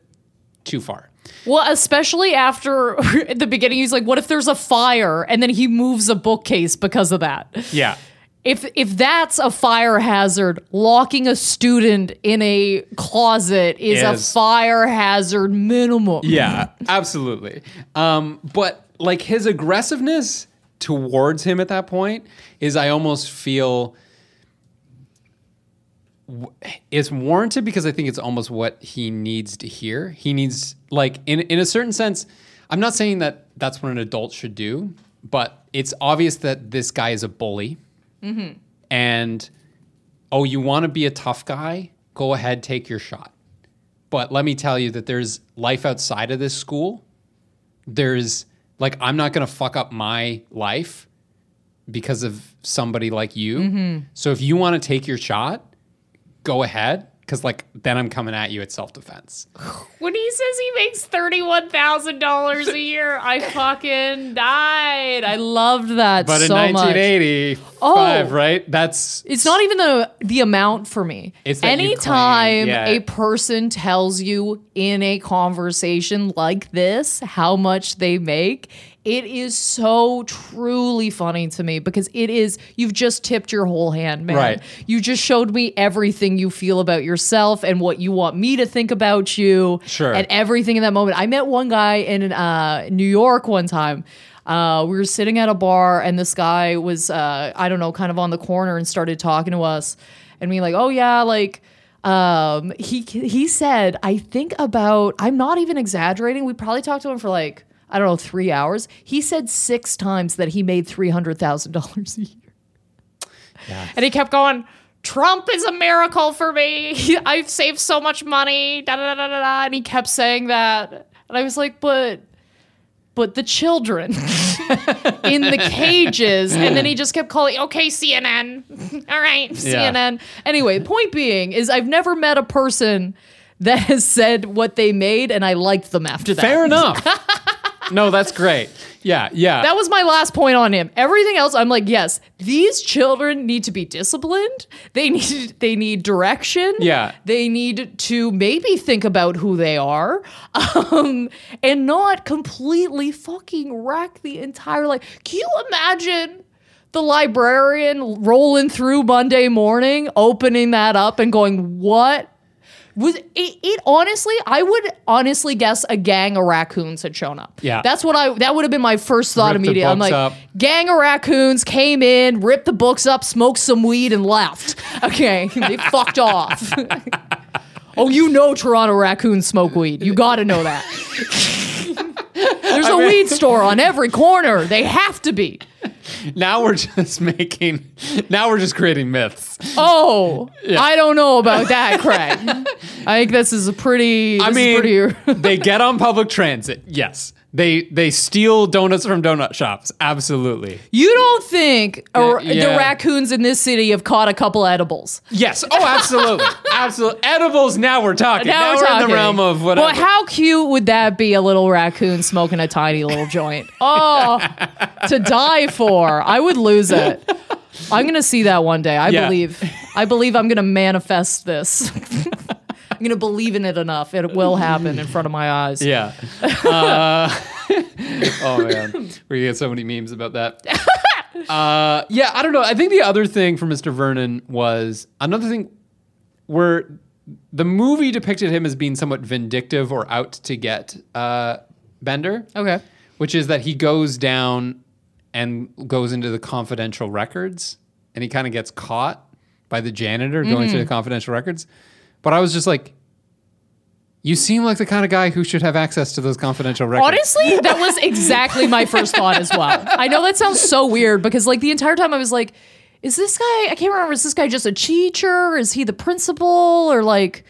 Speaker 1: too far.
Speaker 2: Well, especially after at the beginning, he's like, "What if there's a fire?" And then he moves a bookcase because of that.
Speaker 1: Yeah.
Speaker 2: if if that's a fire hazard, locking a student in a closet is, a fire hazard minimum.
Speaker 1: Yeah, absolutely. Um, but like his aggressiveness towards him at that point is, I almost feel it's warranted because I think it's almost what he needs to hear. He needs, like, in in a certain sense. I'm not saying that that's what an adult should do, but it's obvious that this guy is a bully, mm-hmm. and oh, you want to be a tough guy? Go ahead, take your shot. But let me tell you that there's life outside of this school. There's like I'm not going to fuck up my life because of somebody like you. Mm-hmm. So if you want to take your shot, go ahead cuz like then I'm coming at you at self-defense.
Speaker 2: When he says he makes thirty-one thousand dollars a year, I fucking died. I loved that
Speaker 1: But in
Speaker 2: so much.
Speaker 1: 1985,
Speaker 2: Oh.
Speaker 1: right? That's
Speaker 2: It's not even the the amount for me.
Speaker 1: It's
Speaker 2: Anytime
Speaker 1: claim- yeah.
Speaker 2: a person tells you in a conversation like this how much they make, it is so truly funny to me because it is you've just tipped your whole hand, man.
Speaker 1: Right.
Speaker 2: You just showed me everything you feel about yourself and what you want me to think about you.
Speaker 1: Sure.
Speaker 2: And everything in that moment. I met one guy in uh, New York one time. Uh, we were sitting at a bar, and this guy was, uh, I don't know, kind of on the corner and started talking to us, and being like, "Oh yeah, like." Um, he he said, I think about. I'm not even exaggerating. We probably talked to him for like I don't know three hours. He said six times that he made three hundred thousand dollars a year. And he kept going, Trump is a miracle for me. I've saved so much money. Da, da, da, da, da, da. And he kept saying that. And I was like, but but the children in the cages. And then he just kept calling, okay, CNN. All right,
Speaker 1: Yeah.
Speaker 2: CNN. Anyway, point being is I've never met a person that has said what they made and I liked them after that.
Speaker 1: Fair enough. no, that's great. Yeah, yeah.
Speaker 2: That was my last point on him. Everything else, I'm like, yes, these children need to be disciplined. They need they need direction.
Speaker 1: Yeah.
Speaker 2: They need to maybe think about who they are, um, and not completely fucking wreck the entire life. Can you imagine? The librarian rolling through Monday morning, opening that up and going, What was it, it honestly i would honestly guess a gang of raccoons had shown up.
Speaker 1: Yeah.
Speaker 2: that's what i that would have been my first thought
Speaker 1: Ripped
Speaker 2: immediately. I'm like
Speaker 1: up.
Speaker 2: gang of raccoons came in ripped the books up smoked some weed and left. Okay they fucked off. Oh you know toronto raccoons smoke weed. You gotta know that there's a weed store on every corner they have to be
Speaker 1: now we're just making. Now we're just creating myths.
Speaker 2: oh i don't know about that craig i think this is a pretty
Speaker 1: I
Speaker 2: this is
Speaker 1: mean,
Speaker 2: pretty
Speaker 1: they get on public transit. Yes, they they steal donuts from donut shops. Absolutely.
Speaker 2: You don't think a-
Speaker 1: Yeah,
Speaker 2: the raccoons in this city have caught a couple edibles?
Speaker 1: Yes. Oh, absolutely. absolutely. Edibles. Now we're talking. Now, we're, in
Speaker 2: talking.
Speaker 1: the realm of whatever.
Speaker 2: But how cute would that be? A little raccoon smoking a tiny little joint. Oh, to die for! I would lose it. I'm gonna see that one day. I
Speaker 1: Yeah.
Speaker 2: believe. I believe I'm gonna manifest this. I'm gonna believe in it enough. It will happen in front of my eyes.
Speaker 1: Yeah. Uh, oh man, we get so many memes about that. Uh, yeah, I don't know. I think the other thing for Mr. Vernon was another thing where the movie depicted him as being somewhat vindictive or out to get uh, Bender.
Speaker 2: Okay.
Speaker 1: which is that he goes down and goes into the confidential records and he kind of gets caught by the janitor going through the confidential records. But I was just like, you seem like the kind of guy who should have access to those confidential records.
Speaker 2: Honestly, that was exactly my first thought as well. I know that sounds so weird because like the entire time I was like, is this guy I can't remember, is this guy just a teacher? Is he the principal? Or like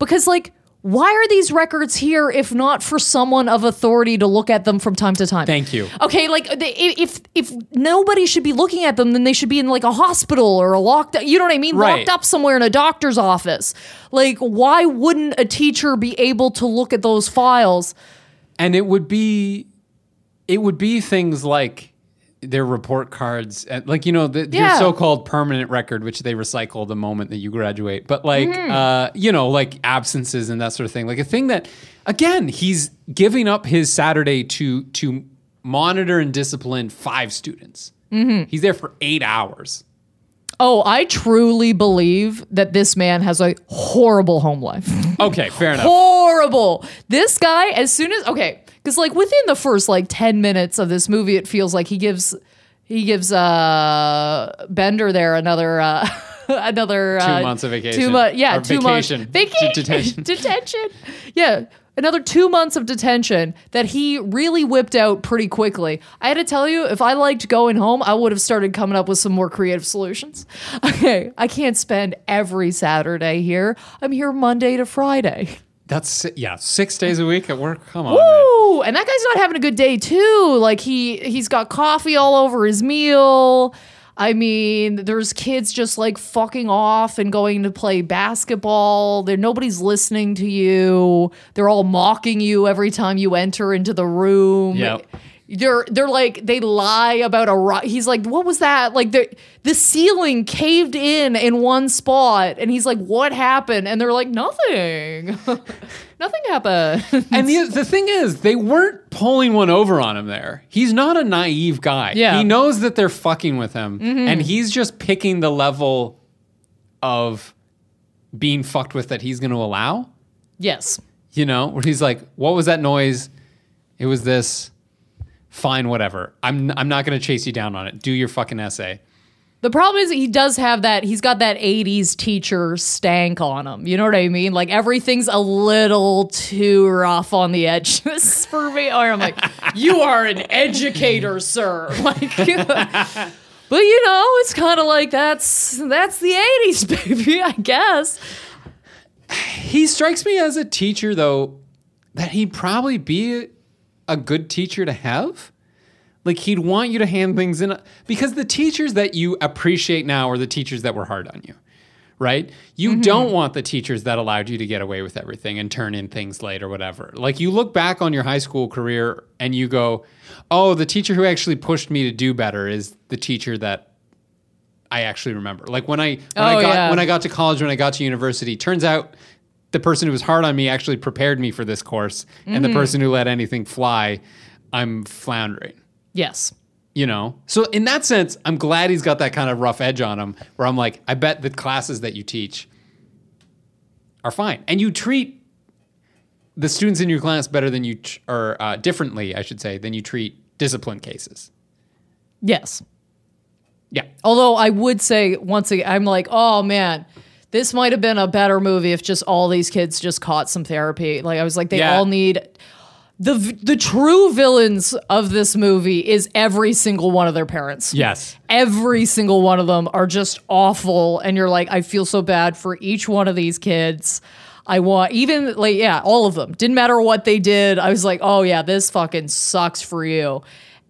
Speaker 2: because like why are these records here if not for someone of authority to look at them from time to time?
Speaker 1: Thank you.
Speaker 2: Okay, like they- if if nobody should be looking at them, then they should be in like a hospital or a locked. You know what I mean?
Speaker 1: Right.
Speaker 2: Locked up somewhere in a doctor's office. Like, why wouldn't a teacher be able to look at those files?
Speaker 1: and it would be it would be things like their report cards like you know the, your so-called permanent record which they recycle the moment that you graduate but like
Speaker 2: Mm-hmm.
Speaker 1: uh you know like absences and that sort of thing like a thing that again he's giving up his saturday to to monitor and discipline five students
Speaker 2: Mm-hmm.
Speaker 1: he's there for eight hours
Speaker 2: Oh, I truly believe that this man has a horrible home life.
Speaker 1: okay fair enough
Speaker 2: horrible. This guy, as soon as okay, because like within the first like ten minutes of this movie, it feels like he gives he gives uh Bender there another uh another
Speaker 1: Two
Speaker 2: uh,
Speaker 1: months of vacation.
Speaker 2: Two months, yeah,
Speaker 1: Or
Speaker 2: two
Speaker 1: vacation.
Speaker 2: months vacation
Speaker 1: detention.
Speaker 2: detention. Yeah. Another two months of detention that he really whipped out pretty quickly. I had to tell you, if I liked going home, I would have started coming up with some more creative solutions. Okay, I can't spend every Saturday here. I'm here Monday to Friday.
Speaker 1: That's yeah six days a week at work come on man.
Speaker 2: And that guy's not having a good day too. Like he he's got coffee all over his meal. I mean, there's kids just like fucking off and going to play basketball. There nobody's listening to you. They're all mocking you every time you enter into the room.
Speaker 1: Yep.
Speaker 2: They're they're like they lie about a ro- he's like what was that like the the ceiling caved in in one spot and he's like what happened and they're like nothing nothing happened
Speaker 1: And the, the thing is, they weren't pulling one over on him there. He's not a naive guy.
Speaker 2: Yeah. Mm-hmm.
Speaker 1: He knows that they're fucking with him. And he's just picking the level of being fucked with that he's going to allow.
Speaker 2: yes
Speaker 1: You know, where he's like, what was that noise? It was this. Fine, whatever. I'm, I'm not going to chase you down on it. Do your fucking essay.
Speaker 2: The problem is he does have that he's got that 80s teacher stank on him. You know what I mean? Like everything's a little too rough on the edges for me. Or I'm like, you are an educator, sir. Like But you know, it's kind of like that's that's the 80s, baby, I guess.
Speaker 1: He strikes me as a teacher, though, that he'd probably be a good teacher to have. Like he'd want you to hand things in because the teachers that you appreciate now are the teachers that were hard on you. Right? You mm-hmm. don't want the teachers that allowed you to get away with everything and turn in things late or whatever. Like you look back on your high school career and you go, "Oh, the teacher who actually pushed me to do better is the teacher that I actually remember." Like when I when I
Speaker 2: Oh,
Speaker 1: got
Speaker 2: yeah.
Speaker 1: when I got to college, when I got to university, turns out the person who was hard on me actually prepared me for this course, and
Speaker 2: Mm-hmm.
Speaker 1: the person who let anything fly, I'm floundering
Speaker 2: Yes.
Speaker 1: you know so in that sense i'm glad he's got that kind of rough edge on him where i'm like i bet the classes that you teach are fine and you treat the students in your class better than you tr- or uh, differently i should say than you treat discipline cases
Speaker 2: Yes.
Speaker 1: yeah
Speaker 2: Although I would say once again, I'm like, oh man, this might have been a better movie if just all these kids just caught some therapy. Like I was like, they
Speaker 1: Yeah.
Speaker 2: all need the the true villains of this movie is every single one of their parents.
Speaker 1: yes
Speaker 2: Every single one of them are just awful, and you're like, I feel so bad for each one of these kids. I want even like yeah, all of them. Didn't matter what they did. I was like, oh yeah, this fucking sucks for you.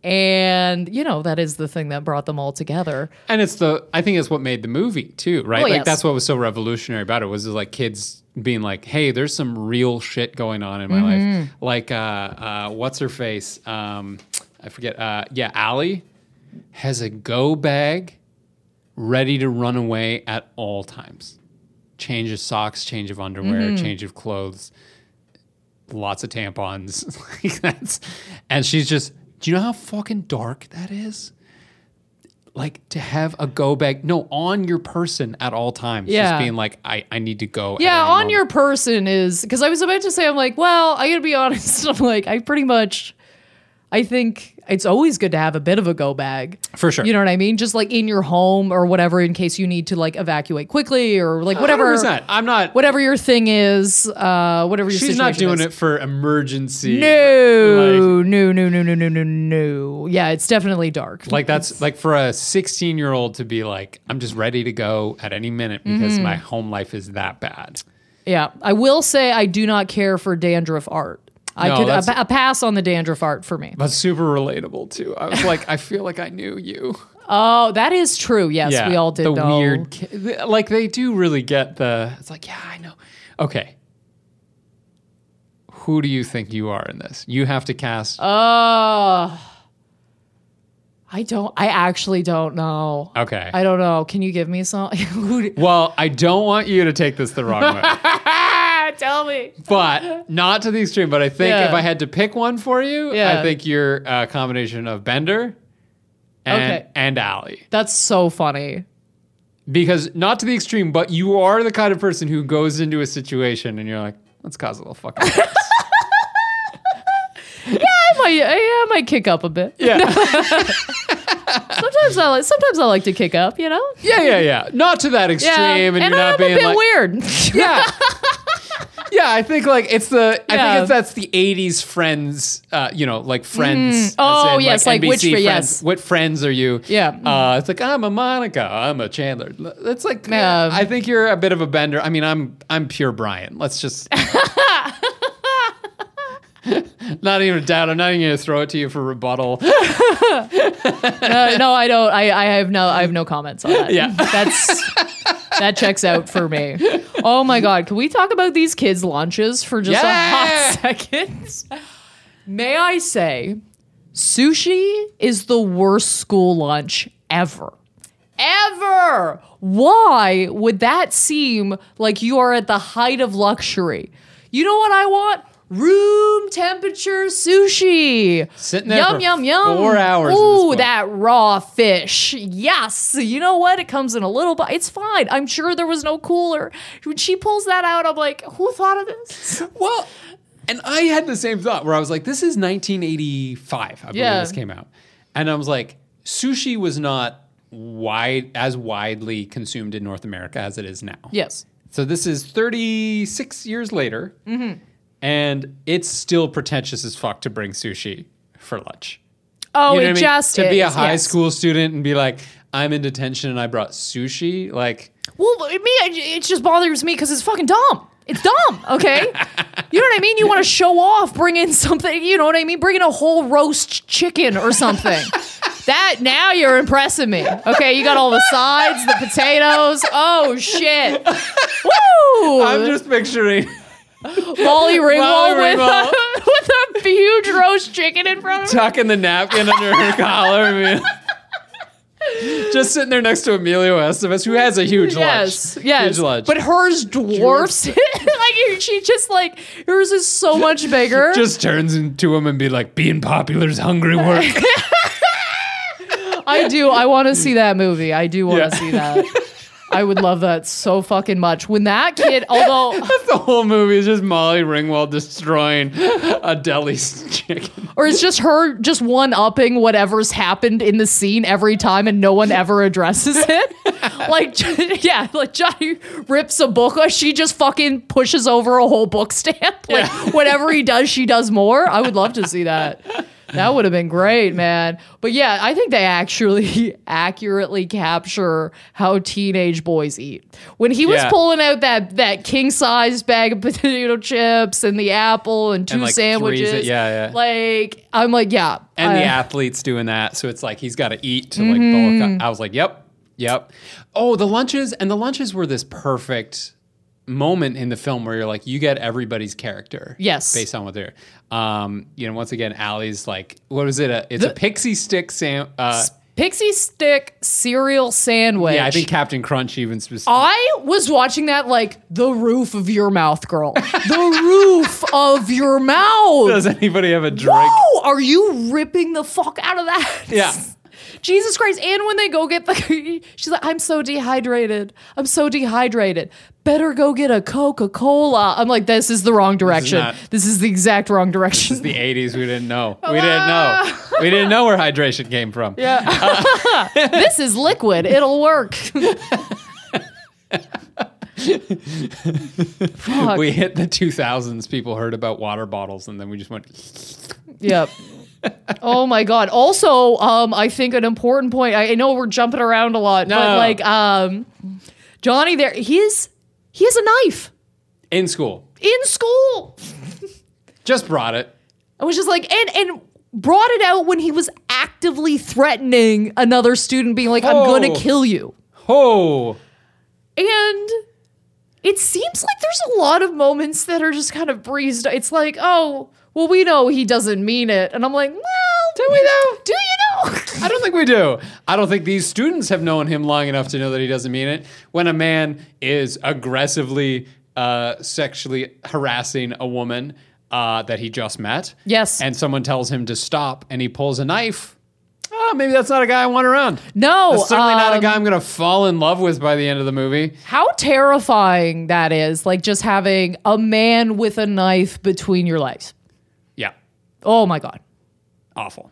Speaker 2: And you know that is the thing that brought them all together.
Speaker 1: and it's the i think it's what made the movie too right like
Speaker 2: yes.
Speaker 1: that's what was so revolutionary about it was like kids being like hey there's some real shit going on in my
Speaker 2: Mm-hmm.
Speaker 1: life like uh uh what's her face um i forget uh yeah Allie has a go bag ready to run away at all times change of socks change of underwear
Speaker 2: Mm-hmm.
Speaker 1: change of clothes lots of tampons like that's and she's just do you know how fucking dark that is like to have a go bag no on your person at all times
Speaker 2: Yeah.
Speaker 1: just being like i, I need to go
Speaker 2: Yeah, on
Speaker 1: moment.
Speaker 2: your person is because I was about to say I'm like, well, I gotta be honest. I'm like, I pretty much, I think it's always good to have a bit of a go bag.
Speaker 1: For sure.
Speaker 2: You know what I mean? Just like in your home or whatever, in case you need to like evacuate quickly or like whatever.
Speaker 1: 100%. i'm not
Speaker 2: Whatever your thing is, uh, whatever your
Speaker 1: she's not doing
Speaker 2: is.
Speaker 1: it for emergency
Speaker 2: No, no, no, no, no, no, no, no. Yeah, it's definitely dark.
Speaker 1: like that's like for a 16 year old to be like i'm just ready to go at any minute because
Speaker 2: Mm-hmm.
Speaker 1: my home life is that bad
Speaker 2: Yeah, I will say I do not care for dandruff art. I
Speaker 1: No,
Speaker 2: could a, a pass on the dandruff art for me.
Speaker 1: That's super relatable too. I was like, I feel like I knew you.
Speaker 2: Oh, that is true. Yes, we all did
Speaker 1: the
Speaker 2: know.
Speaker 1: weird, like they do really get the. It's like, yeah, I know. Okay, who do you think you are in this? You have to cast.
Speaker 2: Uh, I don't. I actually don't know.
Speaker 1: okay.
Speaker 2: I don't know. Can you give me some? Do-
Speaker 1: well, I don't want you to take this the wrong way,
Speaker 2: Tell me.
Speaker 1: but not to the extreme. But I think
Speaker 2: Yeah.
Speaker 1: if I had to pick one for you,
Speaker 2: Yeah.
Speaker 1: I think you're a uh, combination of Bender and
Speaker 2: Okay.
Speaker 1: and Allie.
Speaker 2: That's so funny.
Speaker 1: because not to the extreme, but you are the kind of person who goes into a situation and you're like, let's cause a little fucking. mess."
Speaker 2: I might, yeah, I might kick up a bit.
Speaker 1: yeah,
Speaker 2: Sometimes I like. Sometimes I like to kick up. You know.
Speaker 1: yeah, yeah, yeah. Not to that extreme,
Speaker 2: Yeah.
Speaker 1: and,
Speaker 2: and
Speaker 1: you're not
Speaker 2: I'm
Speaker 1: being
Speaker 2: a bit
Speaker 1: like,
Speaker 2: weird.
Speaker 1: yeah. Yeah, I think like it's the I
Speaker 2: Yeah.
Speaker 1: think it's that's the '80s Friends, uh, you know, like Friends. as
Speaker 2: Oh,
Speaker 1: in,
Speaker 2: yes, like
Speaker 1: NBC
Speaker 2: which
Speaker 1: friends.
Speaker 2: yes.
Speaker 1: What friends are you?
Speaker 2: Yeah.
Speaker 1: uh, it's like I'm a Monica, I'm a Chandler. It's like
Speaker 2: Yeah.
Speaker 1: I think you're a bit of a bender. I mean, I'm I'm pure Brian. Let's just. Not even a doubt. I'm not even going to throw it to you for rebuttal.
Speaker 2: Uh, no, I don't. I, I have no. I have no comments on that.
Speaker 1: Yeah.
Speaker 2: that's that checks out for me. Oh my god, can we talk about these kids' lunches for just a hot second? May I say, sushi is the worst school lunch ever. Ever. Why would that seem like you are at the height of luxury? You know what I want? Room temperature sushi.
Speaker 1: Sitting there
Speaker 2: yum
Speaker 1: for
Speaker 2: yum yum.
Speaker 1: four hours
Speaker 2: Ooh, that raw fish. Yes. You know what? It comes in a little bit. It's fine. I'm sure there was no cooler. When she pulls that out, I'm like, who thought of this?
Speaker 1: Well, and I had the same thought where I was like, this is 1985, I believe
Speaker 2: Yeah.
Speaker 1: this came out. And I was like, sushi was not wide as widely consumed in North America as it is now.
Speaker 2: Yes.
Speaker 1: So this is 36 years later,
Speaker 2: Mm-hmm.
Speaker 1: And it's still pretentious as fuck to bring sushi for lunch.
Speaker 2: Oh,
Speaker 1: You know
Speaker 2: it
Speaker 1: I mean?
Speaker 2: just
Speaker 1: to be a high
Speaker 2: yes.
Speaker 1: school student and be like, I'm in detention and I brought sushi. Like,
Speaker 2: Well, me, it it just bothers me because it's fucking dumb. It's dumb, okay? You know what I mean? You want to show off, bring in something, you know what I mean? Bring in a whole roast chicken or something. that now you're impressing me. Okay, you got all the sides, the potatoes. Oh shit. Woo!
Speaker 1: I'm just picturing
Speaker 2: Molly Ringwald
Speaker 1: Molly
Speaker 2: with,
Speaker 1: Ringwald.
Speaker 2: A, with a huge roast chicken in front of her.
Speaker 1: tucking the napkin under her collar. Just sitting there next to Emilio Estevez, who has a huge
Speaker 2: Yes,
Speaker 1: lunch.
Speaker 2: yes.
Speaker 1: Huge lunch.
Speaker 2: But hers dwarfs it. like she just like hers is so much bigger.
Speaker 1: just turns into him and be like, being popular is hungry work.
Speaker 2: I do. I want to see that movie. I do want to
Speaker 1: Yeah.
Speaker 2: see that. I would love that so fucking much. When that kid, although,
Speaker 1: the whole movie is just Molly Ringwald destroying a deli's chicken.
Speaker 2: or it's just her just one upping whatever's happened in the scene every time and no one ever addresses it. like, yeah, like Johnny rips a book, or she just fucking pushes over a whole book stand. Like, whatever he does, she does more. I would love to see that. That would have been great, man. But yeah, I think they actually accurately capture how teenage boys eat. When he was
Speaker 1: Yeah.
Speaker 2: pulling out that that king size bag of potato chips and the apple and two
Speaker 1: And, like,
Speaker 2: sandwiches,
Speaker 1: yeah, yeah.
Speaker 2: Like I'm like, yeah,
Speaker 1: And the athlete's doing that. So it's like he's got to eat to
Speaker 2: Mm-hmm.
Speaker 1: like bulk up. I was like, yep, yep. Oh, the lunches. And the lunches were this perfect moment in the film where you're like, you get everybody's character.
Speaker 2: Yes.
Speaker 1: Based on what they're, um, you know, once again, Allie's like, what is it? A, it's a pixie stick sam. Uh,
Speaker 2: pixie stick cereal sandwich.
Speaker 1: yeah, I think Captain Crunch even specifically.
Speaker 2: I was watching that like the roof of your mouth, girl. the roof of your mouth.
Speaker 1: Does anybody have a drink?
Speaker 2: Whoa, are you ripping the fuck out of that?
Speaker 1: Yeah.
Speaker 2: Jesus Christ. And when they go get the, she's like, I'm so dehydrated. I'm so dehydrated. Better go get a Coca Cola. I'm like, this is the wrong direction.
Speaker 1: not-
Speaker 2: This is the exact wrong direction.
Speaker 1: This is the 80s, we didn't know. We didn't know. Ah. We didn't know where hydration came from.
Speaker 2: yeah. this is liquid. It'll work.
Speaker 1: We hit the 2000s. People heard about water bottles, and then we just went.
Speaker 2: Yep. Oh my god. Also, um, I think an important point. I, I know we're jumping around a lot,
Speaker 1: No,
Speaker 2: but like, um, Johnny, there, he's he has a knife
Speaker 1: In school.
Speaker 2: in school.
Speaker 1: Just brought it.
Speaker 2: I was just like, and and brought it out when he was actively threatening another student, being like, "I'm gonna
Speaker 1: Oh.
Speaker 2: kill you."
Speaker 1: Oh.
Speaker 2: And it seems like there's a lot of moments that are just kind of breezed. It's like, oh, well, we know he doesn't mean it, and I'm like, well, do we though? Do you know?
Speaker 1: I don't think we do. I don't think these students have known him long enough to know that he doesn't mean it. When a man is aggressively uh, sexually harassing a woman uh, that he just met,
Speaker 2: Yes.
Speaker 1: and someone tells him to stop, and he pulls a knife. Oh, maybe that's not a guy I want around.
Speaker 2: No,
Speaker 1: That's certainly not a
Speaker 2: um,
Speaker 1: guy I'm going to fall in love with by the end of the movie.
Speaker 2: How terrifying that is! Like just having a man with a knife between your legs. Oh my god.
Speaker 1: awful.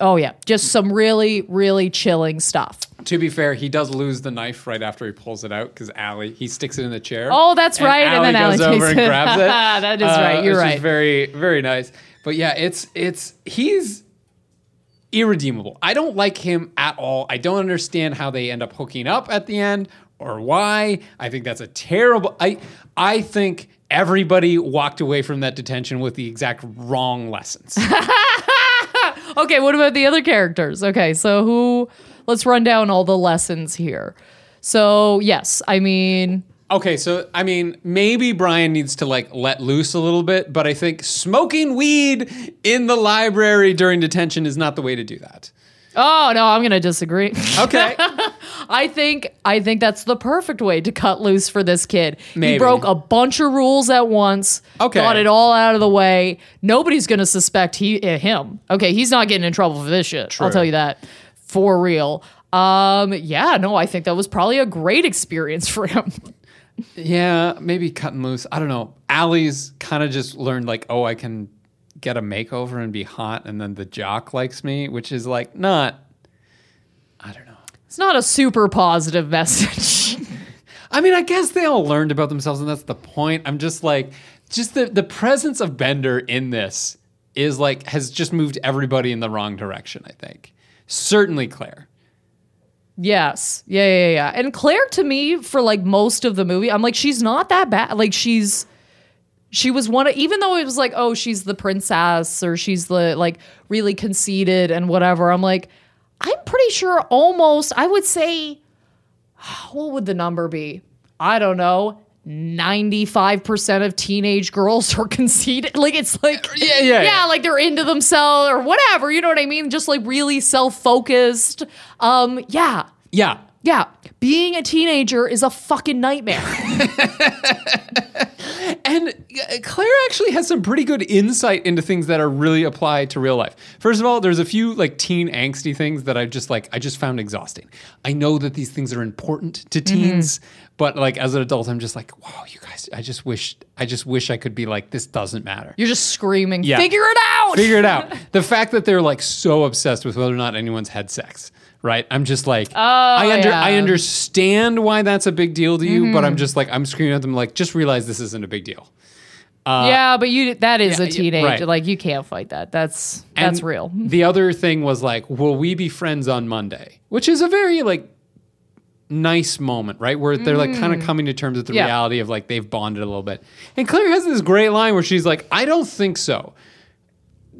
Speaker 2: Oh yeah, just some really, really chilling stuff.
Speaker 1: To be fair, he does lose the knife right after he pulls it out because Allie he sticks it in the chair.
Speaker 2: Oh, that's right, and then
Speaker 1: goes
Speaker 2: Allie
Speaker 1: over and
Speaker 2: it.
Speaker 1: grabs it.
Speaker 2: That is right, uh, you're
Speaker 1: which is
Speaker 2: right.
Speaker 1: very very nice. But yeah, it's it's he's irredeemable. I don't like him at all. I don't understand how they end up hooking up at the end or why. I think that's a terrible. I I think everybody walked away from that detention with the exact wrong lessons.
Speaker 2: Okay, what about the other characters? Okay, so who? Let's run down all the lessons here. So yes, I mean,
Speaker 1: Okay, so I mean, maybe Brian needs to like let loose a little bit, but I think smoking weed in the library during detention is not the way to do that.
Speaker 2: Oh no, I'm gonna disagree.
Speaker 1: Okay.
Speaker 2: I think I think that's the perfect way to cut loose for this kid. He broke a bunch of rules at once.
Speaker 1: Okay.
Speaker 2: got it all out of the way. Nobody's gonna suspect he uh, him. Okay, he's not getting in trouble for this shit.
Speaker 1: True.
Speaker 2: I'll tell you that for real. Um, yeah, no, I think that was probably a great experience for him.
Speaker 1: yeah, maybe cutting loose. I don't know. Allie's kind of just learned like, oh, I can get a makeover and be hot, and then the jock likes me, which is like not. I don't know.
Speaker 2: It's not a super positive message.
Speaker 1: I mean, I guess they all learned about themselves, and that's the point. I'm just like, just the the presence of Bender in this is like has just moved everybody in the wrong direction. I think certainly Claire.
Speaker 2: Yes. Yeah, yeah, yeah. And Claire to me for like most of the movie, I'm like she's not that bad. Like she's she was one of even though it was like, oh, she's the princess or she's the like really conceited and whatever. I'm like I'm pretty sure almost I would say what would the number be? I don't know. 95% of teenage girls are conceited. Like it's like
Speaker 1: Yeah, yeah, yeah.
Speaker 2: like they're into themselves or whatever, you know what I mean? Just like really self-focused. Um yeah.
Speaker 1: Yeah.
Speaker 2: Yeah, being a teenager is a fucking nightmare.
Speaker 1: And uh, Claire actually has some pretty good insight into things that are really applied to real life. First of all, there's a few like teen angsty things that I just like I just found exhausting. I know that these things are important to teens, but like as an adult I'm just like, "Wow, you guys, I just wish I just wish I could be like this doesn't matter."
Speaker 2: You're just screaming,
Speaker 1: Yeah.
Speaker 2: figure it out.
Speaker 1: Figure it out. The fact that they're like so obsessed with whether or not anyone's had sex, right? I'm just like, I under
Speaker 2: yeah.
Speaker 1: I understand why that's a big deal to you, but I'm just like I'm screaming at them like, just realize this isn't a big deal.
Speaker 2: yeah, but you that is
Speaker 1: yeah,
Speaker 2: a teenage.
Speaker 1: right.
Speaker 2: Like you can't fight that. That's that's
Speaker 1: And
Speaker 2: real.
Speaker 1: The other thing was like, will we be friends on Monday? Which is a very like nice moment, right? Where they're like kind of coming to terms with the
Speaker 2: Mm. Yeah.
Speaker 1: reality of like they've bonded a little bit. And Claire has this great line where she's like, I don't think so.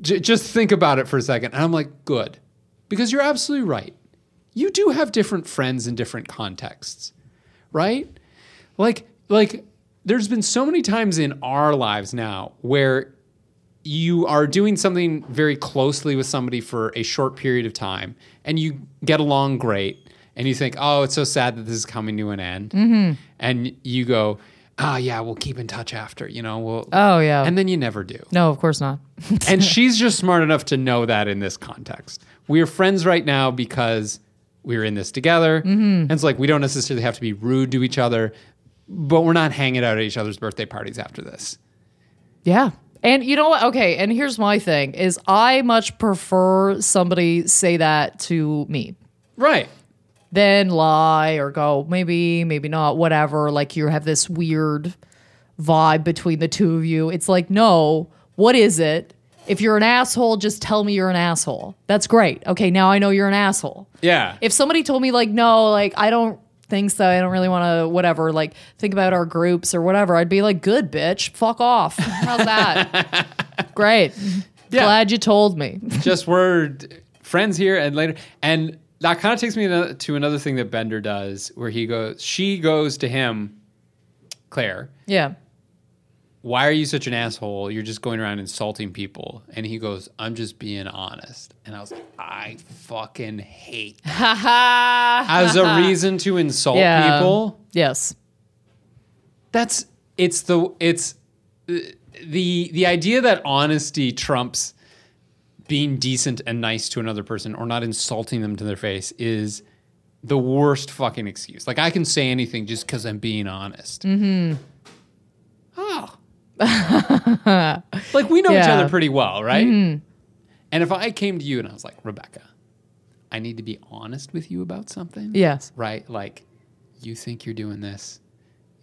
Speaker 1: J- just think about it for a second. And I'm like, good. Because you're absolutely right. You do have different friends in different contexts, right? Like, like there's been so many times in our lives now where you are doing something very closely with somebody for a short period of time and you get along great and you think, oh, it's so sad that this is coming to an end.
Speaker 2: Mm-hmm.
Speaker 1: And you go, oh, yeah, we'll keep in touch after, you know, we'll.
Speaker 2: Oh yeah.
Speaker 1: And then you never do.
Speaker 2: no, of course not.
Speaker 1: and she's just smart enough to know that in this context. We're friends right now because we're in this together.
Speaker 2: Mm-hmm.
Speaker 1: And it's like we don't necessarily have to be rude to each other, but we're not hanging out at each other's birthday parties after this.
Speaker 2: Yeah. And you know what? Okay, and here's my thing is I much prefer somebody say that to me
Speaker 1: Right.
Speaker 2: Then lie or go maybe, maybe not, whatever. Like you have this weird vibe between the two of you. It's like, no, what is it? If you're an asshole, just tell me you're an asshole. That's great. Okay, now I know you're an asshole.
Speaker 1: Yeah.
Speaker 2: If somebody told me like, no, like I don't think so, I don't really want to, whatever, like think about our groups or whatever, I'd be like, good bitch, fuck off. How's that? Great.
Speaker 1: Yeah.
Speaker 2: Glad you told me.
Speaker 1: just we're friends here and later and that kind of takes me to to another thing that bender does where he goes she goes to him claire
Speaker 2: Yeah.
Speaker 1: Why are you such an asshole you're just going around insulting people and he goes i'm just being honest and i was like i fucking hate that. as a reason to insult
Speaker 2: Yeah.
Speaker 1: people
Speaker 2: Yes.
Speaker 1: that's it's the it's the the idea that honesty trumps being decent and nice to another person or not insulting them to their face is the worst fucking excuse. Like I can say anything just because I'm being honest. Mm-hmm. Oh. like we know each other pretty well, right? Mm-hmm. And if I came to you and I was like, Rebecca, I need to be honest with you about something.
Speaker 2: Yes.
Speaker 1: Right? Like, you think you're doing this,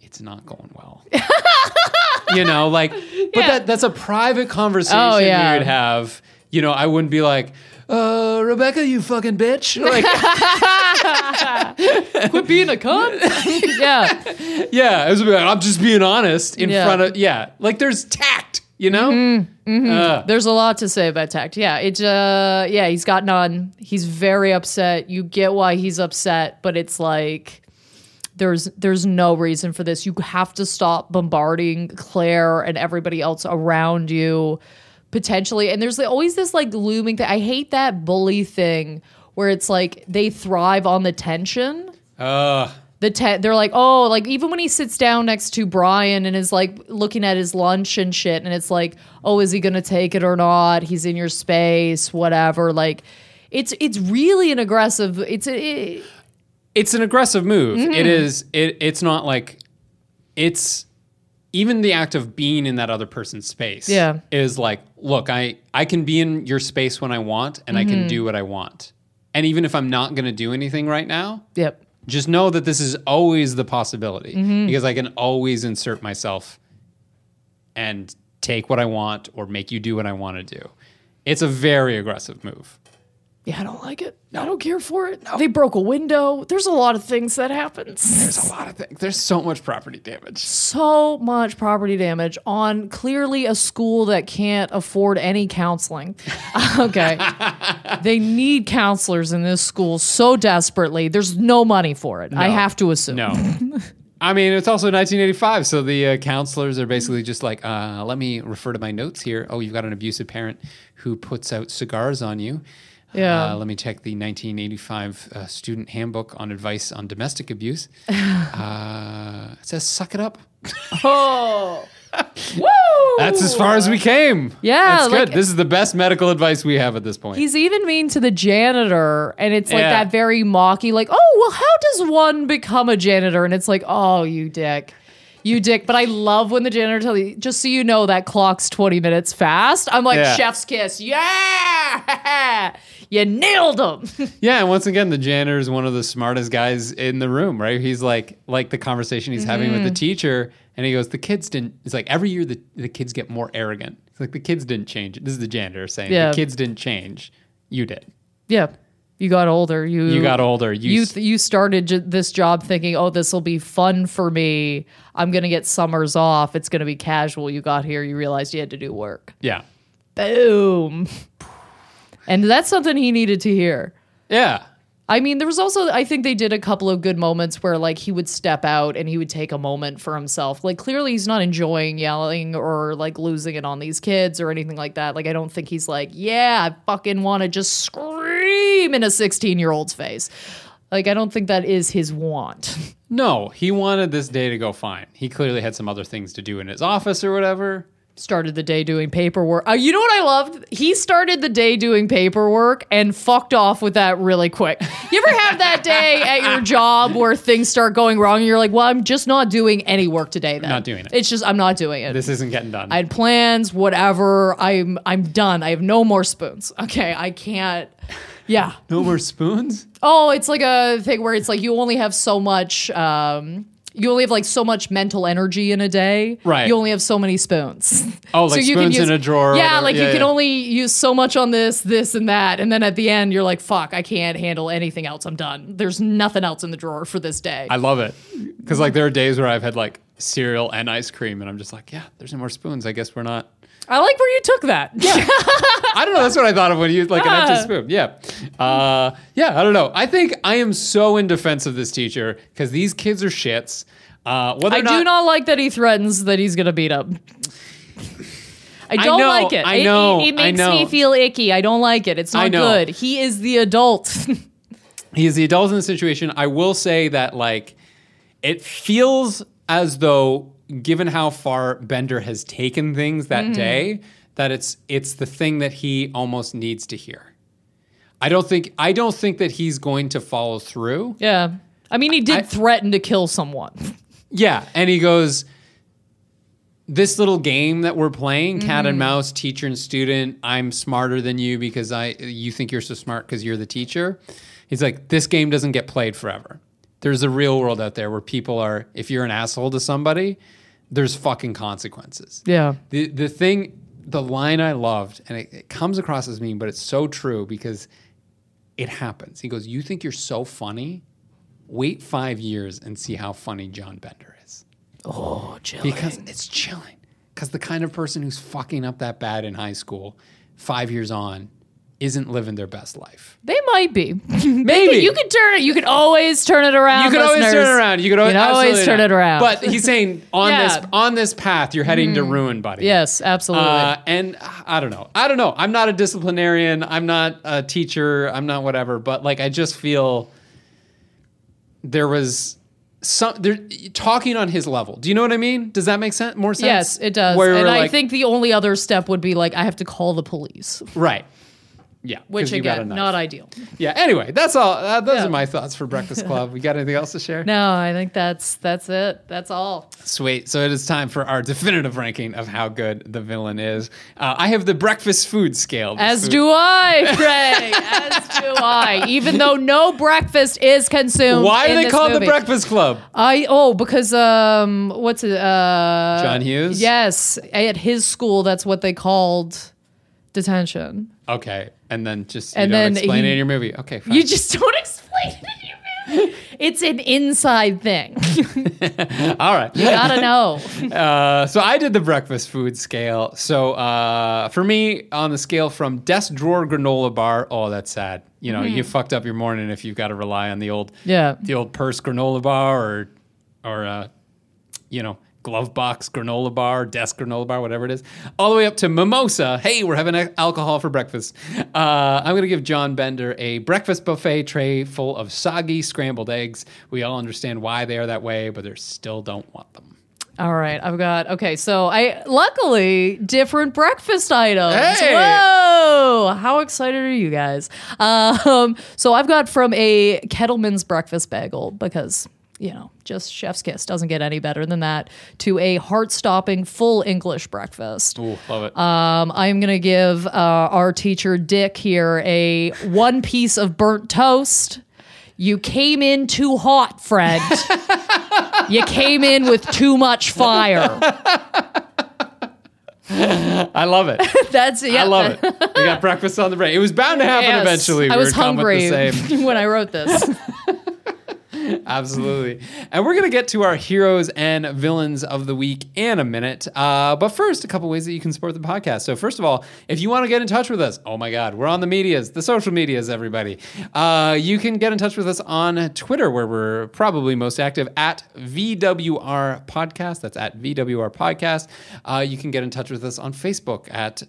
Speaker 1: it's not going well. you know, like, but
Speaker 2: Yeah.
Speaker 1: that that's a private conversation
Speaker 2: Oh, yeah.
Speaker 1: we would have. You know, I wouldn't be like, uh, Rebecca, you fucking bitch. Like,
Speaker 2: Quit being a cunt. yeah.
Speaker 1: yeah, it was like, I'm just being honest in
Speaker 2: Yeah.
Speaker 1: front of, yeah, like there's tact, you know?
Speaker 2: Mm-hmm.
Speaker 1: Uh,
Speaker 2: There's a lot to say about tact. Yeah, it's uh yeah, he's got none. He's very upset. You get why he's upset, but it's like there's there's no reason for this. You have to stop bombarding Claire and everybody else around you potentially. And there's always this like looming thing. I hate that bully thing where it's like they thrive on the tension
Speaker 1: uh,
Speaker 2: the te- they're like oh like even when he sits down next to Brian and is like looking at his lunch and shit and it's like oh is he gonna take it or not he's in your space whatever like it's it's really an aggressive it's it,
Speaker 1: it's an aggressive move.
Speaker 2: Mm-hmm.
Speaker 1: It is. It, it's not like it's even the act of being in that other person's space.
Speaker 2: Yeah.
Speaker 1: is like, look, I I can be in your space when I want, and I
Speaker 2: Mm-hmm.
Speaker 1: can do what I want. And even if I'm not going to do anything right now,
Speaker 2: yep
Speaker 1: just know that this is always the possibility
Speaker 2: Mm-hmm.
Speaker 1: because I can always insert myself and take what I want or make you do what I want to do. It's a very aggressive move.
Speaker 2: Yeah, I don't like it. I don't care for it. They broke a window. There's a lot of things that happens.
Speaker 1: There's a lot of things. There's so much property damage.
Speaker 2: so much property damage on clearly a school that can't afford any counseling. okay. they need counselors in this school so desperately. There's no money for it. I have to assume.
Speaker 1: No. I mean, it's also 1985, so the uh, counselors are basically just like, uh, let me refer to my notes here. Oh, you've got an abusive parent who puts out cigars on you.
Speaker 2: Yeah.
Speaker 1: Uh, let me check the 1985 uh, student handbook on advice on domestic abuse. uh, it says, suck it up.
Speaker 2: Oh. Woo!
Speaker 1: That's as far as we came.
Speaker 2: Yeah,
Speaker 1: That's good.
Speaker 2: like-
Speaker 1: this is the best medical advice we have at this point.
Speaker 2: He's even mean to the janitor, and it's like
Speaker 1: Yeah.
Speaker 2: that very mocky, like, oh, well, how does one become a janitor? And it's like, oh, you dick. You dick. But I love when the janitor tells you, just so you know, that clock's 20 minutes fast. I'm like,
Speaker 1: Yeah.
Speaker 2: chef's kiss. Yeah. you nailed him.
Speaker 1: Yeah, and once again, the janitor is one of the smartest guys in the room, right? He's like, like the conversation he's having
Speaker 2: Mm-hmm.
Speaker 1: with the teacher, and he goes, "The kids didn't." It's like every year the the kids get more arrogant. It's like the kids didn't change. This is the janitor saying,
Speaker 2: Yeah.
Speaker 1: "The kids didn't change. You did.
Speaker 2: yeah. You got older. You
Speaker 1: You got older. You,
Speaker 2: You th- you started j- this job thinking, oh, this will be fun for me. I'm gonna get summers off. It's gonna be casual. You got here. You realized you had to do work.
Speaker 1: yeah,
Speaker 2: Boom. And that's something he needed to hear.
Speaker 1: yeah."
Speaker 2: I mean, there was also, I think they did a couple of good moments where, like, he would step out and he would take a moment for himself. Like, clearly, he's not enjoying yelling or, like, losing it on these kids or anything like that. Like, I don't think he's like, yeah, I fucking want to just scream in a 16 year old's face. Like, I don't think that is his want.
Speaker 1: No, he wanted this day to go fine. He clearly had some other things to do in his office or whatever.
Speaker 2: Started the day doing paperwork. Uh, you know what I loved? He started the day doing paperwork and fucked off with that really quick. You ever have that day at your job where things start going wrong and you're like, well, I'm just not doing any work today then.
Speaker 1: Not doing it.
Speaker 2: It's just I'm not doing it.
Speaker 1: This isn't getting done.
Speaker 2: I had plans, whatever. I'm I'm done. I have no more spoons. Okay, I can't. Yeah.
Speaker 1: no more spoons.
Speaker 2: Oh, it's like a thing where it's like you only have so much. Um, you only have like so much mental energy in a day.
Speaker 1: Right.
Speaker 2: You only have so many spoons.
Speaker 1: Oh, like
Speaker 2: you can
Speaker 1: spoons in a drawer
Speaker 2: Yeah, like
Speaker 1: Yeah,
Speaker 2: you can only use so much on this, this, and that, and then at the end you're like, "Fuck, I can't handle anything else. I'm done. There's nothing else in the drawer for this day."
Speaker 1: I love it because like there are days where I've had like cereal and ice cream, and I'm just like, yeah, there's no more spoons. I guess we're not.
Speaker 2: I like where you took that. Yeah.
Speaker 1: I don't know. That's what I thought of when you like an empty spoon. Yeah, uh, yeah. I don't know. I think I am so in defense of this teacher because these kids are shits. Uh, whether
Speaker 2: I
Speaker 1: or
Speaker 2: do not like that he threatens that he's gonna beat up. I don't
Speaker 1: know,
Speaker 2: like it.
Speaker 1: I
Speaker 2: It-
Speaker 1: know,
Speaker 2: It, it
Speaker 1: I
Speaker 2: makes me
Speaker 1: know.
Speaker 2: feel icky. I don't like it. It's
Speaker 1: I
Speaker 2: not
Speaker 1: know.
Speaker 2: good. He is the adult.
Speaker 1: he is the adult in the situation. I will say that like it feels as though, given how far Bender has taken things that
Speaker 2: Mm-hmm.
Speaker 1: day, that it's it's the thing that he almost needs to hear. I don't think I don't think that he's going to follow through.
Speaker 2: yeah. I mean, he did
Speaker 1: I-
Speaker 2: threaten to kill someone.
Speaker 1: Yeah, and he goes, "This little game that we're playing, cat and mouse, teacher and student. I'm smarter than you because I you think you're so smart because you're the teacher." He's like, "This game doesn't get played forever. There's a real world out there where people are. If you're an asshole to somebody, there's fucking consequences."
Speaker 2: Yeah.
Speaker 1: The the thing, the line I loved, and it, it comes across as mean, but it's so true because it happens. He goes, "You think you're so funny? Wait five years and see how funny John Bender is."
Speaker 2: Oh, Jill.
Speaker 1: Because it's chilling. Because the kind of person who's fucking up that bad in high school, five years on, isn't living their best life.
Speaker 2: They might be.
Speaker 1: Maybe
Speaker 2: you could turn it. You could always turn it around.
Speaker 1: You could always turn it around. You could always,
Speaker 2: always turn
Speaker 1: not.
Speaker 2: it around.
Speaker 1: But he's saying on
Speaker 2: Yeah.
Speaker 1: this on this path, you're heading to ruin, buddy.
Speaker 2: Yes, absolutely.
Speaker 1: Uh, and I don't know. I don't know. I'm not a disciplinarian. I'm not a teacher. I'm not whatever. But like, I just feel there was some they're talking on his level. Do you know what I mean? Does that make sense? More sense?
Speaker 2: yes, it does.
Speaker 1: Where
Speaker 2: and I
Speaker 1: like-
Speaker 2: think the only other step would be like I have to call the police,
Speaker 1: right. Yeah,
Speaker 2: which
Speaker 1: 'cause you got a
Speaker 2: again, not ideal.
Speaker 1: Yeah. Anyway, that's all. Uh, those
Speaker 2: Yeah.
Speaker 1: are my thoughts for Breakfast Club. We got anything else to share?
Speaker 2: No, I think that's that's it. That's all.
Speaker 1: Sweet. So it is time for our definitive ranking of how good the villain is. Uh, I have the breakfast food scale.
Speaker 2: As
Speaker 1: food-
Speaker 2: do I, Craig. As do I. Even though no breakfast is consumed.
Speaker 1: Why
Speaker 2: are
Speaker 1: they
Speaker 2: called
Speaker 1: call the. Breakfast Club?
Speaker 2: I oh because um what's it uh
Speaker 1: John Hughes?
Speaker 2: Yes, at his school that's what they called detention.
Speaker 1: Okay. And then just you
Speaker 2: And
Speaker 1: don't
Speaker 2: then
Speaker 1: explain
Speaker 2: he-
Speaker 1: it in your movie. Okay, fine.
Speaker 2: You just don't explain it in your movie. It's an inside thing.
Speaker 1: all right.
Speaker 2: You gotta know.
Speaker 1: Uh, so I did the breakfast food scale. So uh, for me, on the scale from desk drawer granola bar, oh, that's sad. You know, you fucked up your morning if you've got to rely on the old,
Speaker 2: Mm-hmm. Yeah.
Speaker 1: the old purse granola bar or, or uh, you know, glove box granola bar, desk granola bar, whatever it is, all the way up to mimosa. Hey, we're having alcohol for breakfast. Uh, I'm going to give John Bender a breakfast buffet tray full of soggy scrambled eggs. We all understand why they are that way, but they still don't want them.
Speaker 2: All right, I've got okay. So I luckily different breakfast items.
Speaker 1: Hey!
Speaker 2: Whoa! How excited are you guys? Um, so I've got from a Kettleman's breakfast bagel because you know just chef's kiss doesn't get any better than that. To a heart-stopping full English breakfast.
Speaker 1: Ooh, love it.
Speaker 2: Um, I'm gonna give uh, our teacher Dick here a one piece of burnt toast. You came in too hot, friend. you came in with too much fire.
Speaker 1: I love it.
Speaker 2: That's yeah.
Speaker 1: I love it. We got breakfast on the brain. It was bound to happen
Speaker 2: Yes.
Speaker 1: eventually. We
Speaker 2: I was
Speaker 1: were come up with
Speaker 2: hungry
Speaker 1: the same.
Speaker 2: when I wrote this.
Speaker 1: Absolutely. And we're going to get to our heroes and villains of the week in a minute. Uh, but first, a couple ways that you can support the podcast. So, first of all, if you want to get in touch with us, oh my God, we're on the medias, the social medias, everybody. Uh, you can get in touch with us on Twitter, where we're probably most active at VWR Podcast. That's at VWR Podcast. Uh, you can get in touch with us on Facebook at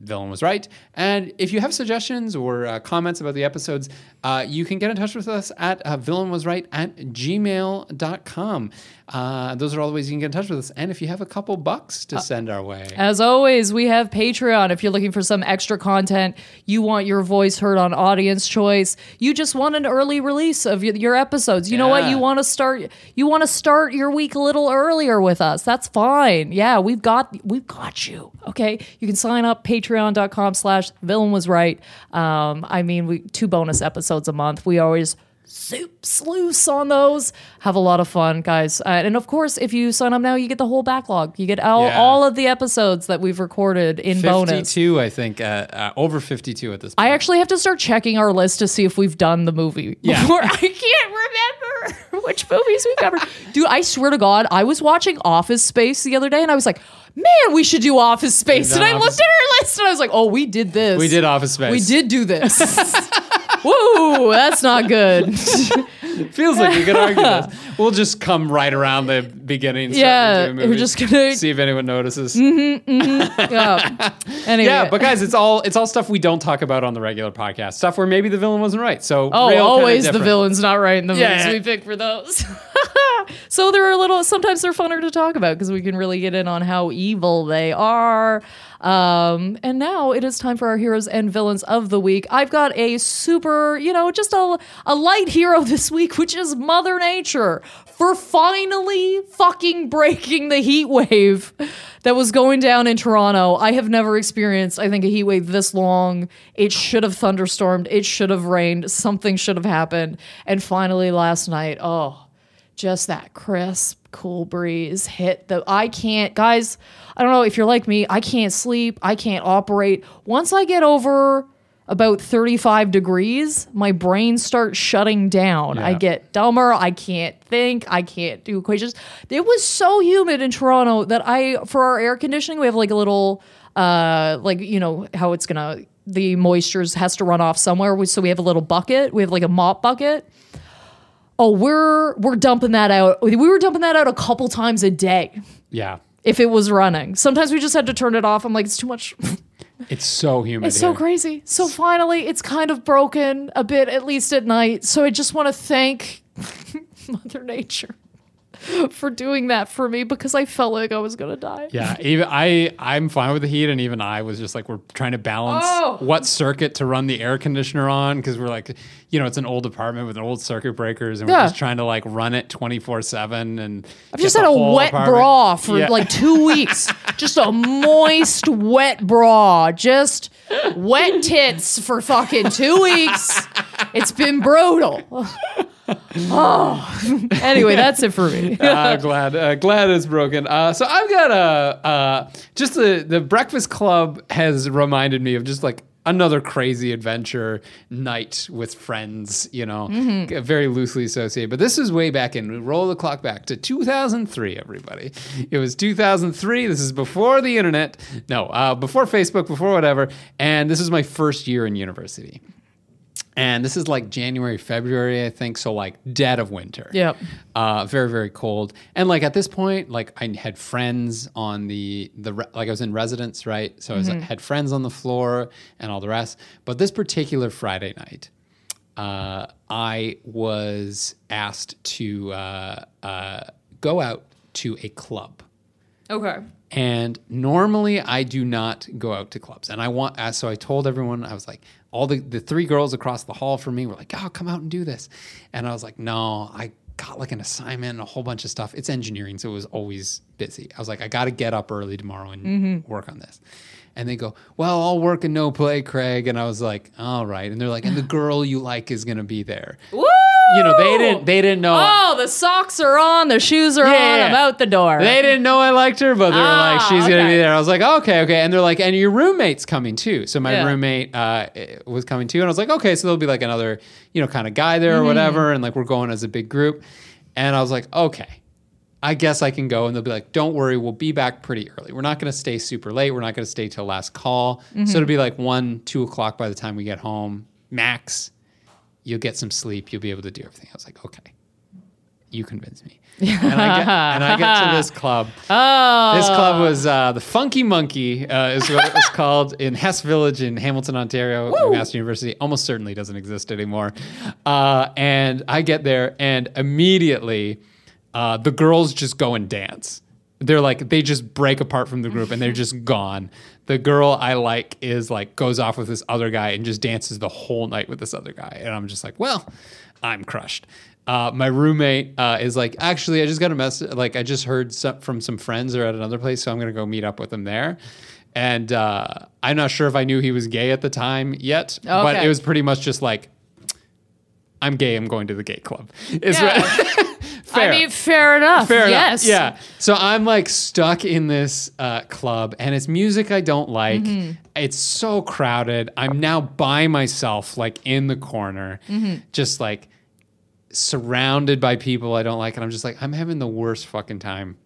Speaker 1: Villain was right. And if you have suggestions or uh, comments about the episodes, uh, you can get in touch with us at uh, villainwasright at gmail.com. Uh, those are all the ways you can get in touch with us. And if you have a couple bucks to send our way,
Speaker 2: As always, we have Patreon. If you're looking for some extra content, you want your voice heard on audience choice, you just want an early release of your, your episodes. You know what? You want to start you want to start your week a little earlier with us. That's fine. Yeah, we've got we've got you. Okay. You can sign up patreon.com slash villain was right. Um, I mean we two bonus episodes a month. We always soups loose on those. Have a lot of fun, guys. Uh, and of course, if you sign up now, you get the whole backlog. You get all,
Speaker 1: Yeah.
Speaker 2: all of the episodes that we've recorded in bonus.
Speaker 1: 52, I think, uh, uh, over 52 at this point.
Speaker 2: I actually have to start checking our list to see if we've done the movie
Speaker 1: Yeah.
Speaker 2: before. I can't remember which movies we've covered. Dude, I swear to God, I was watching Office Space the other day and I was like, man, we should do Office Space. And I
Speaker 1: done
Speaker 2: looked at our list and I was like, oh, we did this.
Speaker 1: we did Office Space.
Speaker 2: We did do this. Whoa, that's not good.
Speaker 1: Feels like we could argue this. We'll just come right around the beginning.
Speaker 2: Yeah, we're just gonna-
Speaker 1: see if anyone notices.
Speaker 2: Yeah. Anyway.
Speaker 1: Yeah, but guys, it's all it's all stuff we don't talk about on the regular podcast. Stuff where maybe the villain wasn't right. So
Speaker 2: Oh, always the villain's not right in the
Speaker 1: Yeah,
Speaker 2: movies we pick for those. so they're a little. Sometimes they're funner to talk about because we can really get in on how evil they are. Um, and now it is time for our heroes and villains of the week. I've got a super, you know, just a a light hero this week, which is Mother Nature for finally fucking breaking the heat wave that was going down in Toronto. I have never experienced, I think, a heat wave this long. It should have thunderstormed. It should have rained. Something should have happened. And finally, last night, oh, just that crisp, cool breeze hit the. I can't, guys, I don't know if you're like me, I can't sleep. I can't operate. Once I get over about 35 degrees, my brain starts shutting down. I get dumber. I can't think. I can't do equations. It was so humid in Toronto that I, for our air conditioning, we have like a little, uh, like, you know, how it's gonna, the moisture has to run off somewhere. So we have a little bucket. We have like a mop bucket. Oh, we're we're dumping that out. We were dumping that out a couple times a day
Speaker 1: Yeah,
Speaker 2: if it was running. Sometimes we just had to turn it off. I'm like, it's too much.
Speaker 1: it's so humid.
Speaker 2: It's so
Speaker 1: here.
Speaker 2: crazy. So finally, it's kind of broken a bit, at least at night. So I just want to thank Mother Nature for doing that for me because I felt like I was gonna die.
Speaker 1: Yeah, even I, I'm fine with the heat, and even I was just like, we're trying to balance
Speaker 2: Oh.
Speaker 1: what circuit to run the air conditioner on because we're like, you know, it's an old apartment with old circuit breakers, and we're just trying to like run it 24 seven. And
Speaker 2: I've just had a wet bra for
Speaker 1: Yeah.
Speaker 2: like two weeks. just a moist, wet bra. Just wet tits for fucking two weeks. It's been brutal. Oh. Anyway, that's it for me.
Speaker 1: uh, glad uh, glad it's broken. Uh, so I've got a uh, just the the Breakfast Club has reminded me of just like another crazy adventure night with friends, you know,
Speaker 2: Mm-hmm.
Speaker 1: very loosely associated. But this is way back in, we roll the clock back to 2003, everybody. It was 2003. This is before the internet. No, uh, before Facebook, before whatever. And this is my first year in university. And this is like January, February, I think. So, like, dead of winter.
Speaker 2: Yep.
Speaker 1: Uh, very, very cold. And like at this point, like I had friends on the the re- like I was in residence, right? So I was, had friends on the floor and all the rest. But this particular Friday night, uh, I was asked to uh, uh, go out to a club.
Speaker 2: Okay.
Speaker 1: And normally I do not go out to clubs. And I want, so I told everyone, I was like, all the, the three girls across the hall from me were like, oh, come out and do this. And I was like, no, I got like an assignment and a whole bunch of stuff. It's engineering, so it was always busy. I was like, I got to get up early tomorrow and mm-hmm. work on this. And they go, well, I'll work and no play, Craig. And I was like, all right. And they're like, and the girl you like is going to be there.
Speaker 2: Woo!
Speaker 1: You know, they didn't, they didn't know.
Speaker 2: Oh, the socks are on, the shoes are on. I'm out the door.
Speaker 1: They didn't know I liked her, but they were like,
Speaker 2: Ah,
Speaker 1: she's gonna
Speaker 2: okay.
Speaker 1: be there. I was like, okay, okay. And they're like, and your roommate's coming too. So my
Speaker 2: Yeah.
Speaker 1: roommate uh, was coming too, and I was like, okay, so there'll be like another, you know, kind of guy there or
Speaker 2: Mm-hmm.
Speaker 1: whatever, and like we're going as a big group. And I was like, okay. I guess I can go. And they'll be like, don't worry, we'll be back pretty early. We're not going to stay super late. We're not going to stay till last call.
Speaker 2: Mm-hmm.
Speaker 1: So it'll be like one, two o'clock by the time we get home, max. You'll get some sleep. You'll be able to do everything. I was like, okay, you convince me. and, I get, and I get to this club.
Speaker 2: oh.
Speaker 1: This club was uh, the Funky Monkey, uh, is what it was called in Hess Village in Hamilton, Ontario. McMaster University almost certainly doesn't exist anymore. Uh, and I get there, and immediately uh, the girls just go and dance. They're like they just break apart from the group and they're just gone. The girl I like is like goes off with this other guy and just dances the whole night with this other guy, and I'm just like, well, I'm crushed. Uh, my roommate uh, is like, actually, I just got a message. Like, I just heard some, from some friends are at another place, so I'm gonna go meet up with them there. And uh, I'm not sure if I knew he was gay at the time yet, but it was pretty much just like, I'm gay. I'm going to the gay club. Is
Speaker 2: Yeah.
Speaker 1: what- fair.
Speaker 2: I mean, fair enough.
Speaker 1: Fair
Speaker 2: yes.
Speaker 1: enough. Yeah. So I'm like stuck in this uh, club, and it's music I don't like.
Speaker 2: Mm-hmm.
Speaker 1: It's so crowded. I'm now by myself, like in the corner,
Speaker 2: Mm-hmm.
Speaker 1: just like surrounded by people I don't like, and I'm just like, I'm having the worst fucking time.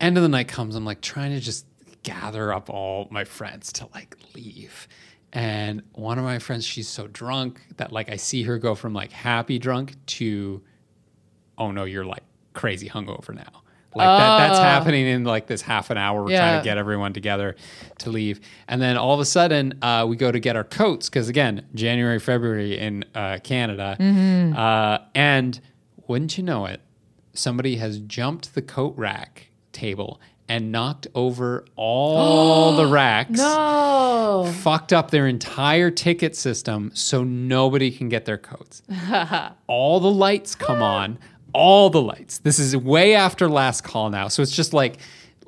Speaker 1: End of the night comes. I'm like trying to just gather up all my friends to like leave. And one of my friends, she's so drunk that like I see her go from like happy drunk to oh no, you're like crazy hungover now. Like that, that's happening in like this half an hour. We're trying
Speaker 2: Oh.
Speaker 1: To get everyone together to leave. And then all of a sudden, uh, we go to get our coats because, again, January, February in uh, Canada.
Speaker 2: Mm-hmm.
Speaker 1: Uh, and wouldn't you know it, somebody has jumped the coat rack table and knocked over all the racks
Speaker 2: No.
Speaker 1: fucked up their entire ticket system so nobody can get their coats. all the lights come on, all the lights. This is way after last call now. So it's just like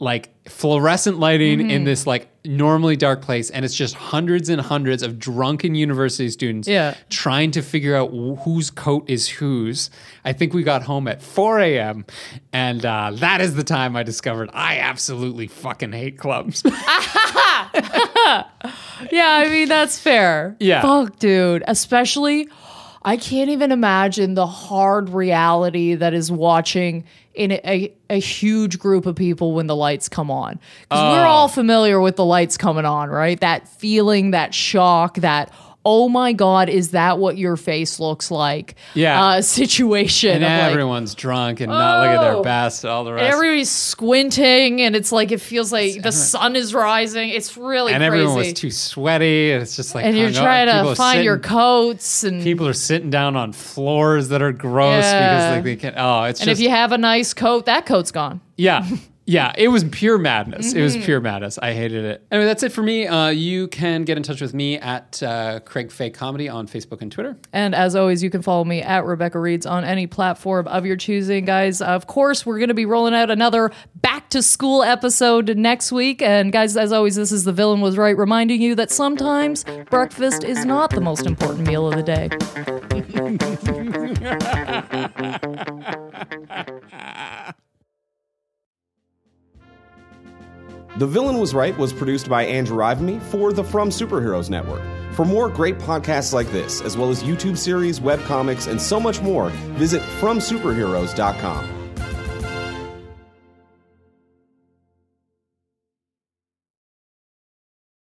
Speaker 1: like fluorescent lighting
Speaker 2: Mm-hmm.
Speaker 1: in this like normally dark place and it's just hundreds and hundreds of drunken university students
Speaker 2: Yeah.
Speaker 1: trying to figure out wh- whose coat is whose. I think we got home at 4 a.m. and uh, that is the time I discovered I absolutely fucking hate clubs.
Speaker 2: Yeah, I mean that's fair.
Speaker 1: Yeah.
Speaker 2: Fuck, dude. Especially, I can't even imagine the hard reality that is watching in a, a, huge group of people when the lights come on. Because we're
Speaker 1: Oh.
Speaker 2: all familiar with the lights coming on, right? That feeling, that shock, that oh my god, is that what your face looks like?
Speaker 1: Yeah.
Speaker 2: uh, situation.
Speaker 1: and
Speaker 2: of like,
Speaker 1: everyone's drunk and not looking at their
Speaker 2: Oh.
Speaker 1: best. All the rest.
Speaker 2: Everybody's squinting, and it's like it feels like the sun is rising. It's really
Speaker 1: and
Speaker 2: crazy.
Speaker 1: everyone was too sweaty. And it's just like,
Speaker 2: and you're trying to find your coats and
Speaker 1: People are sitting down on floors that are gross
Speaker 2: Yeah.
Speaker 1: because like they can. Oh, it's
Speaker 2: and
Speaker 1: just
Speaker 2: if you have a nice coat, that coat's gone.
Speaker 1: yeah. Yeah, it was pure madness. It was
Speaker 2: Mm-hmm.
Speaker 1: pure madness. I hated it. Anyway, that's it for me. Uh, you can get in touch with me at uh, Craig Fay Comedy on Facebook and Twitter.
Speaker 2: And as always, you can follow me at Rebecca Reads on any platform of your choosing, guys. Of course, we're going to be rolling out another back to school episode next week. And guys, as always, this is the villain was right, reminding you that sometimes breakfast is not the most important meal of the day.
Speaker 3: The Villain Was Right was produced by Andrew Ivimey for the From Superheroes Network. For more great podcasts like this, as well as YouTube series, webcomics, and so much more, visit FromSuperheroes.com.